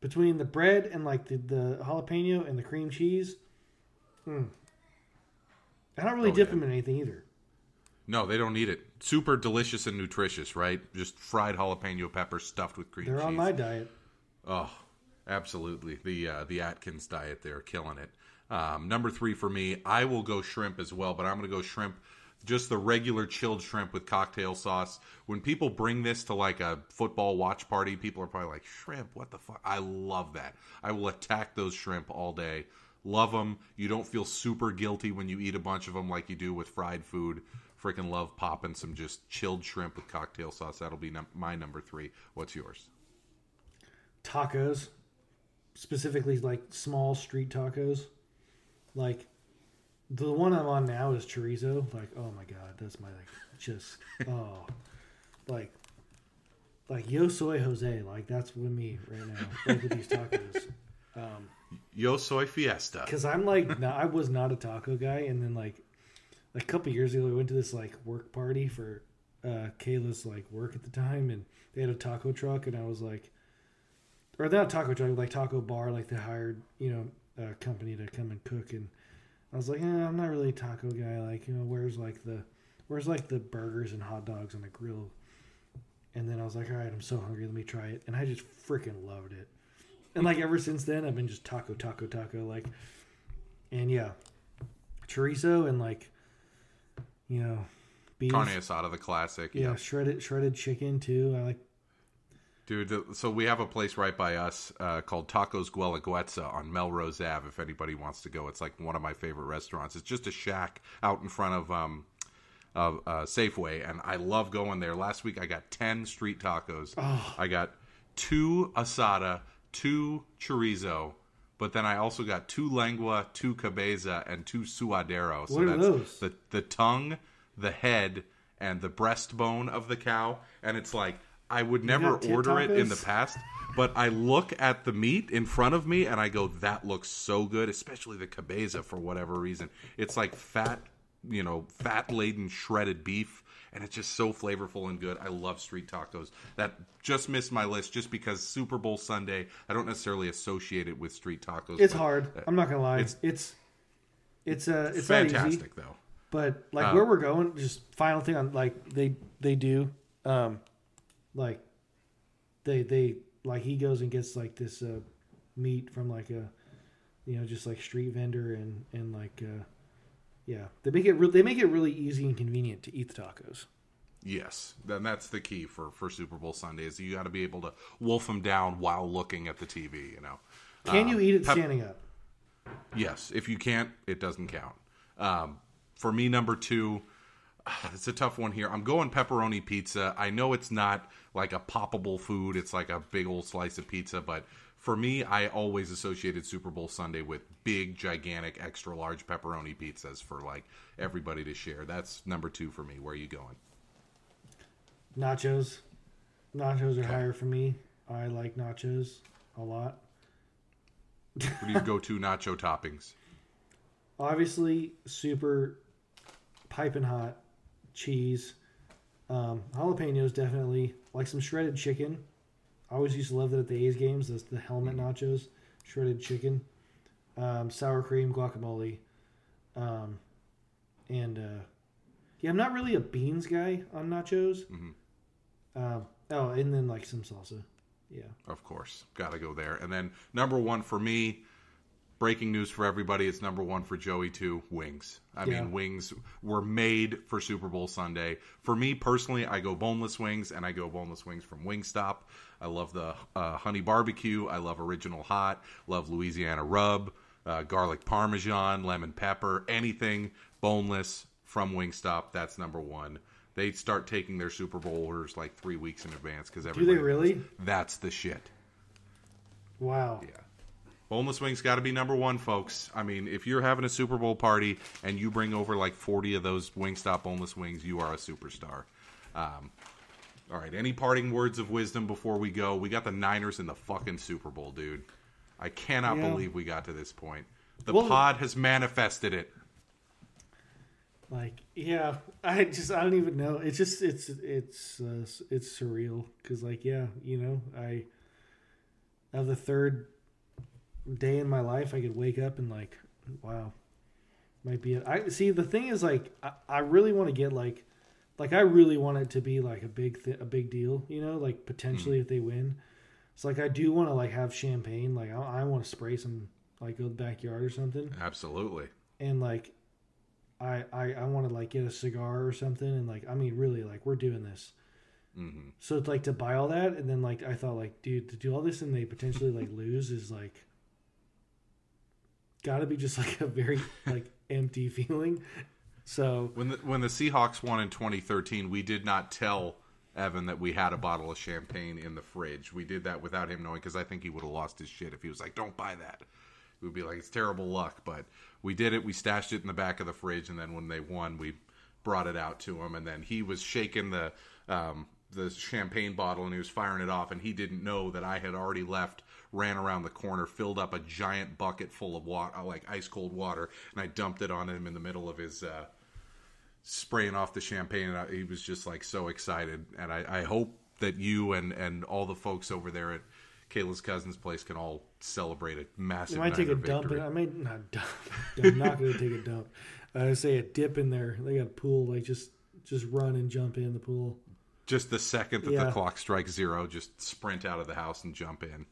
between the bread and like the, the jalapeno and the cream cheese, hmm. I don't really Oh, dip yeah. them in anything either. No, they don't need it. Super delicious and nutritious, right? Just fried jalapeno peppers stuffed with cream They're cheese. on my diet. Oh, absolutely. The uh, the Atkins diet, they're killing it. Um, number three for me, I will go shrimp as well, but I'm going to go shrimp, just the regular chilled shrimp with cocktail sauce. When people bring this to like a football watch party, people are probably like, shrimp, what the fuck? I love that. I will attack those shrimp all day. Love them. You don't feel super guilty when you eat a bunch of them like you do with fried food. Freaking love popping some just chilled shrimp with cocktail sauce. That'll be num- my number three. What's yours? Tacos, specifically like small street tacos. Like the one I'm on now is chorizo. Like, oh my god, that's my like just oh like like yo soy Jose. Like that's with me right now. Like with these tacos. Um, Yo soy fiesta. Cause I'm like, no, I was not a taco guy, and then like, a couple years ago, we went to this like work party for uh, Kayla's like work at the time, and they had a taco truck, and I was like, or not taco truck, like taco bar, like they hired you know a company to come and cook, and I was like, eh, I'm not really a taco guy. Like, you know, where's like the, where's like the burgers and hot dogs on the grill, and then I was like, all right, I'm so hungry, let me try it, and I just freaking loved it. And like ever since then, I've been just taco, taco, taco. Like, and yeah, chorizo and like, you know, beef. Carne asada, the classic. Yeah, Yeah. shredded shredded chicken too. I like. Dude, so we have a place right by us uh, called Tacos Guelaguetza on Melrose Ave. If anybody wants to go, it's like one of my favorite restaurants. It's just a shack out in front of um, of uh, Safeway, and I love going there. Last week I got ten street tacos. I got two asada, two chorizo, but then I also got two lengua, two cabeza, and two suadero. So What are that's those? the the tongue, the head, and the breastbone of the cow. And it's like I would never order it in the past, but I look at the meat in front of me and I go, "That looks so good," especially the cabeza for whatever reason. It's like fat, you know, fat laden shredded beef. And it's just so flavorful and good. I love street tacos. That just missed my list just because Super Bowl Sunday. I don't necessarily associate it with street tacos. It's hard. I'm not gonna lie. it's- It's it's uh it's not easy. fantastic though. But like Um, where we're going, just final thing on like they they do, um, like they they like he goes and gets like this uh meat from like a you know just like street vendor and and like uh yeah they make it re- they make it really easy and convenient to eat the tacos. Yes, then that's the key for for Super Bowl Sunday is you got to be able to wolf them down while looking at the TV. You know. Can you Um, eat it pep- standing up? Yes, if you can't, it doesn't count. Um, for me, number two, It's a tough one here. I'm going pepperoni pizza. I know it's not like a poppable food. It's like a big old slice of pizza, but for me, I always associated Super Bowl Sunday with big, gigantic, extra large pepperoni pizzas for like everybody to share. That's number two for me. Where are you going? Nachos. Nachos are higher for me. I like nachos a lot. What do you go to nacho toppings? Obviously, super piping hot cheese. Um, jalapenos definitely. Like some shredded chicken. I always used to love that at the A's games. That's the helmet nachos, shredded chicken, um, sour cream, guacamole, um, and uh, yeah, I'm not really a beans guy on nachos. Um, oh, and then like some salsa. Yeah. Of course, got to go there. And then number one for me, breaking news for everybody. It's number one for Joey too. Wings. I Yeah. mean, wings were made for Super Bowl Sunday. For me personally, I go boneless wings, and I go boneless wings from Wingstop. I love the uh, honey barbecue. I love original hot. Love Louisiana rub, uh, garlic parmesan, lemon pepper, anything boneless from Wingstop. That's number one. They start taking their Super Bowl orders like three weeks in advance because everybody. Do they really? knows That's the shit. Wow. Yeah. Boneless wings got to be number one, folks. I mean, if you're having a Super Bowl party and you bring over like 40 of those Wingstop boneless wings, you are a superstar. Um, all right, any parting words of wisdom before we go? We got the Niners in the fucking Super Bowl, dude. I cannot Yeah. believe we got to this point. The Well- pod has manifested it. Like, yeah, I just I don't even know. It's just it's it's uh, it's surreal because like yeah, you know, I of the third day in my life, I could wake up and like, wow, might be it. I see. The thing is, like, I, I really want to get like, like I really want it to be like a big th- a big deal. You know, like potentially if they win, it's like I do want to like have champagne. Like I, I want to spray some like go to the backyard or something Absolutely. and like I I, I want to like get a cigar or something and like I mean really like we're doing this. hmm So it's like to buy all that and then like I thought like dude to do all this and they potentially like lose is like got to be just like a very like empty feeling. So When the, when the Seahawks won in 2013, we did not tell Evan that we had a bottle of champagne in the fridge. We did that without him knowing because I think he would have lost his shit if he was like, "Don't buy that." We would be like, "It's terrible luck," but we did it. We stashed it in the back of the fridge, and then when they won, we brought it out to him, and then he was shaking the um, the champagne bottle and he was firing it off, and he didn't know that I had already left. Ran around the corner, filled up a giant bucket full of water, like ice cold water, and I dumped it on him in the middle of his uh, spraying off the champagne. And I, he was just like so excited. And I, I hope that you and and all the folks over there at Kayla's cousin's place can all celebrate a massive. I might take a dump. I might not dump. I'm not going to take a dump. I say a dip in there. They got a pool. Like just just run and jump in the pool. Just the second that Yeah. the clock strikes zero, just sprint out of the house and jump in.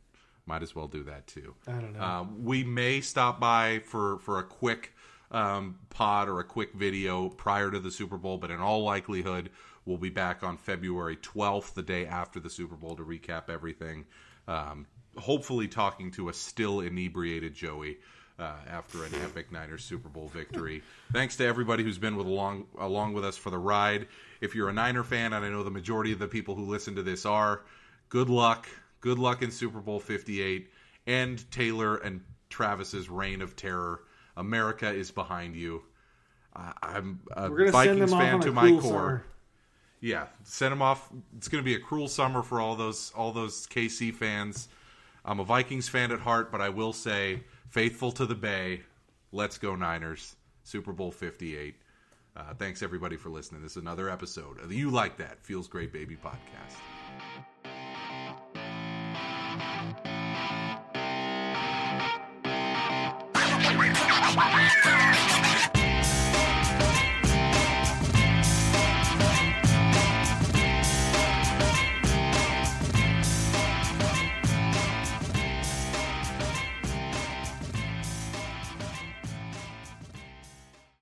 Might as well do that too. I don't know. Um, we may stop by for for a quick um, pod or a quick video prior to the Super Bowl, but in all likelihood, we'll be back on February 12th, the day after the Super Bowl, to recap everything. Um, hopefully, talking to a still inebriated Joey. Uh, after an epic Niners Super Bowl victory, thanks to everybody who's been with along along with us for the ride. If you're a Niner fan, and I know the majority of the people who listen to this are, good luck. Good luck in Super Bowl 58. and Taylor and Travis's reign of terror. America is behind you. I'm a We're gonna send Vikings fan to my core. summer. Yeah, send them off. It's going to be a cruel summer for all those all those KC fans. I'm a Vikings fan at heart, but I will say, faithful to the Bay. Let's go Niners. Super Bowl 58. Uh, thanks everybody for listening. This is another episode of the You Like That Feels Great Baby podcast.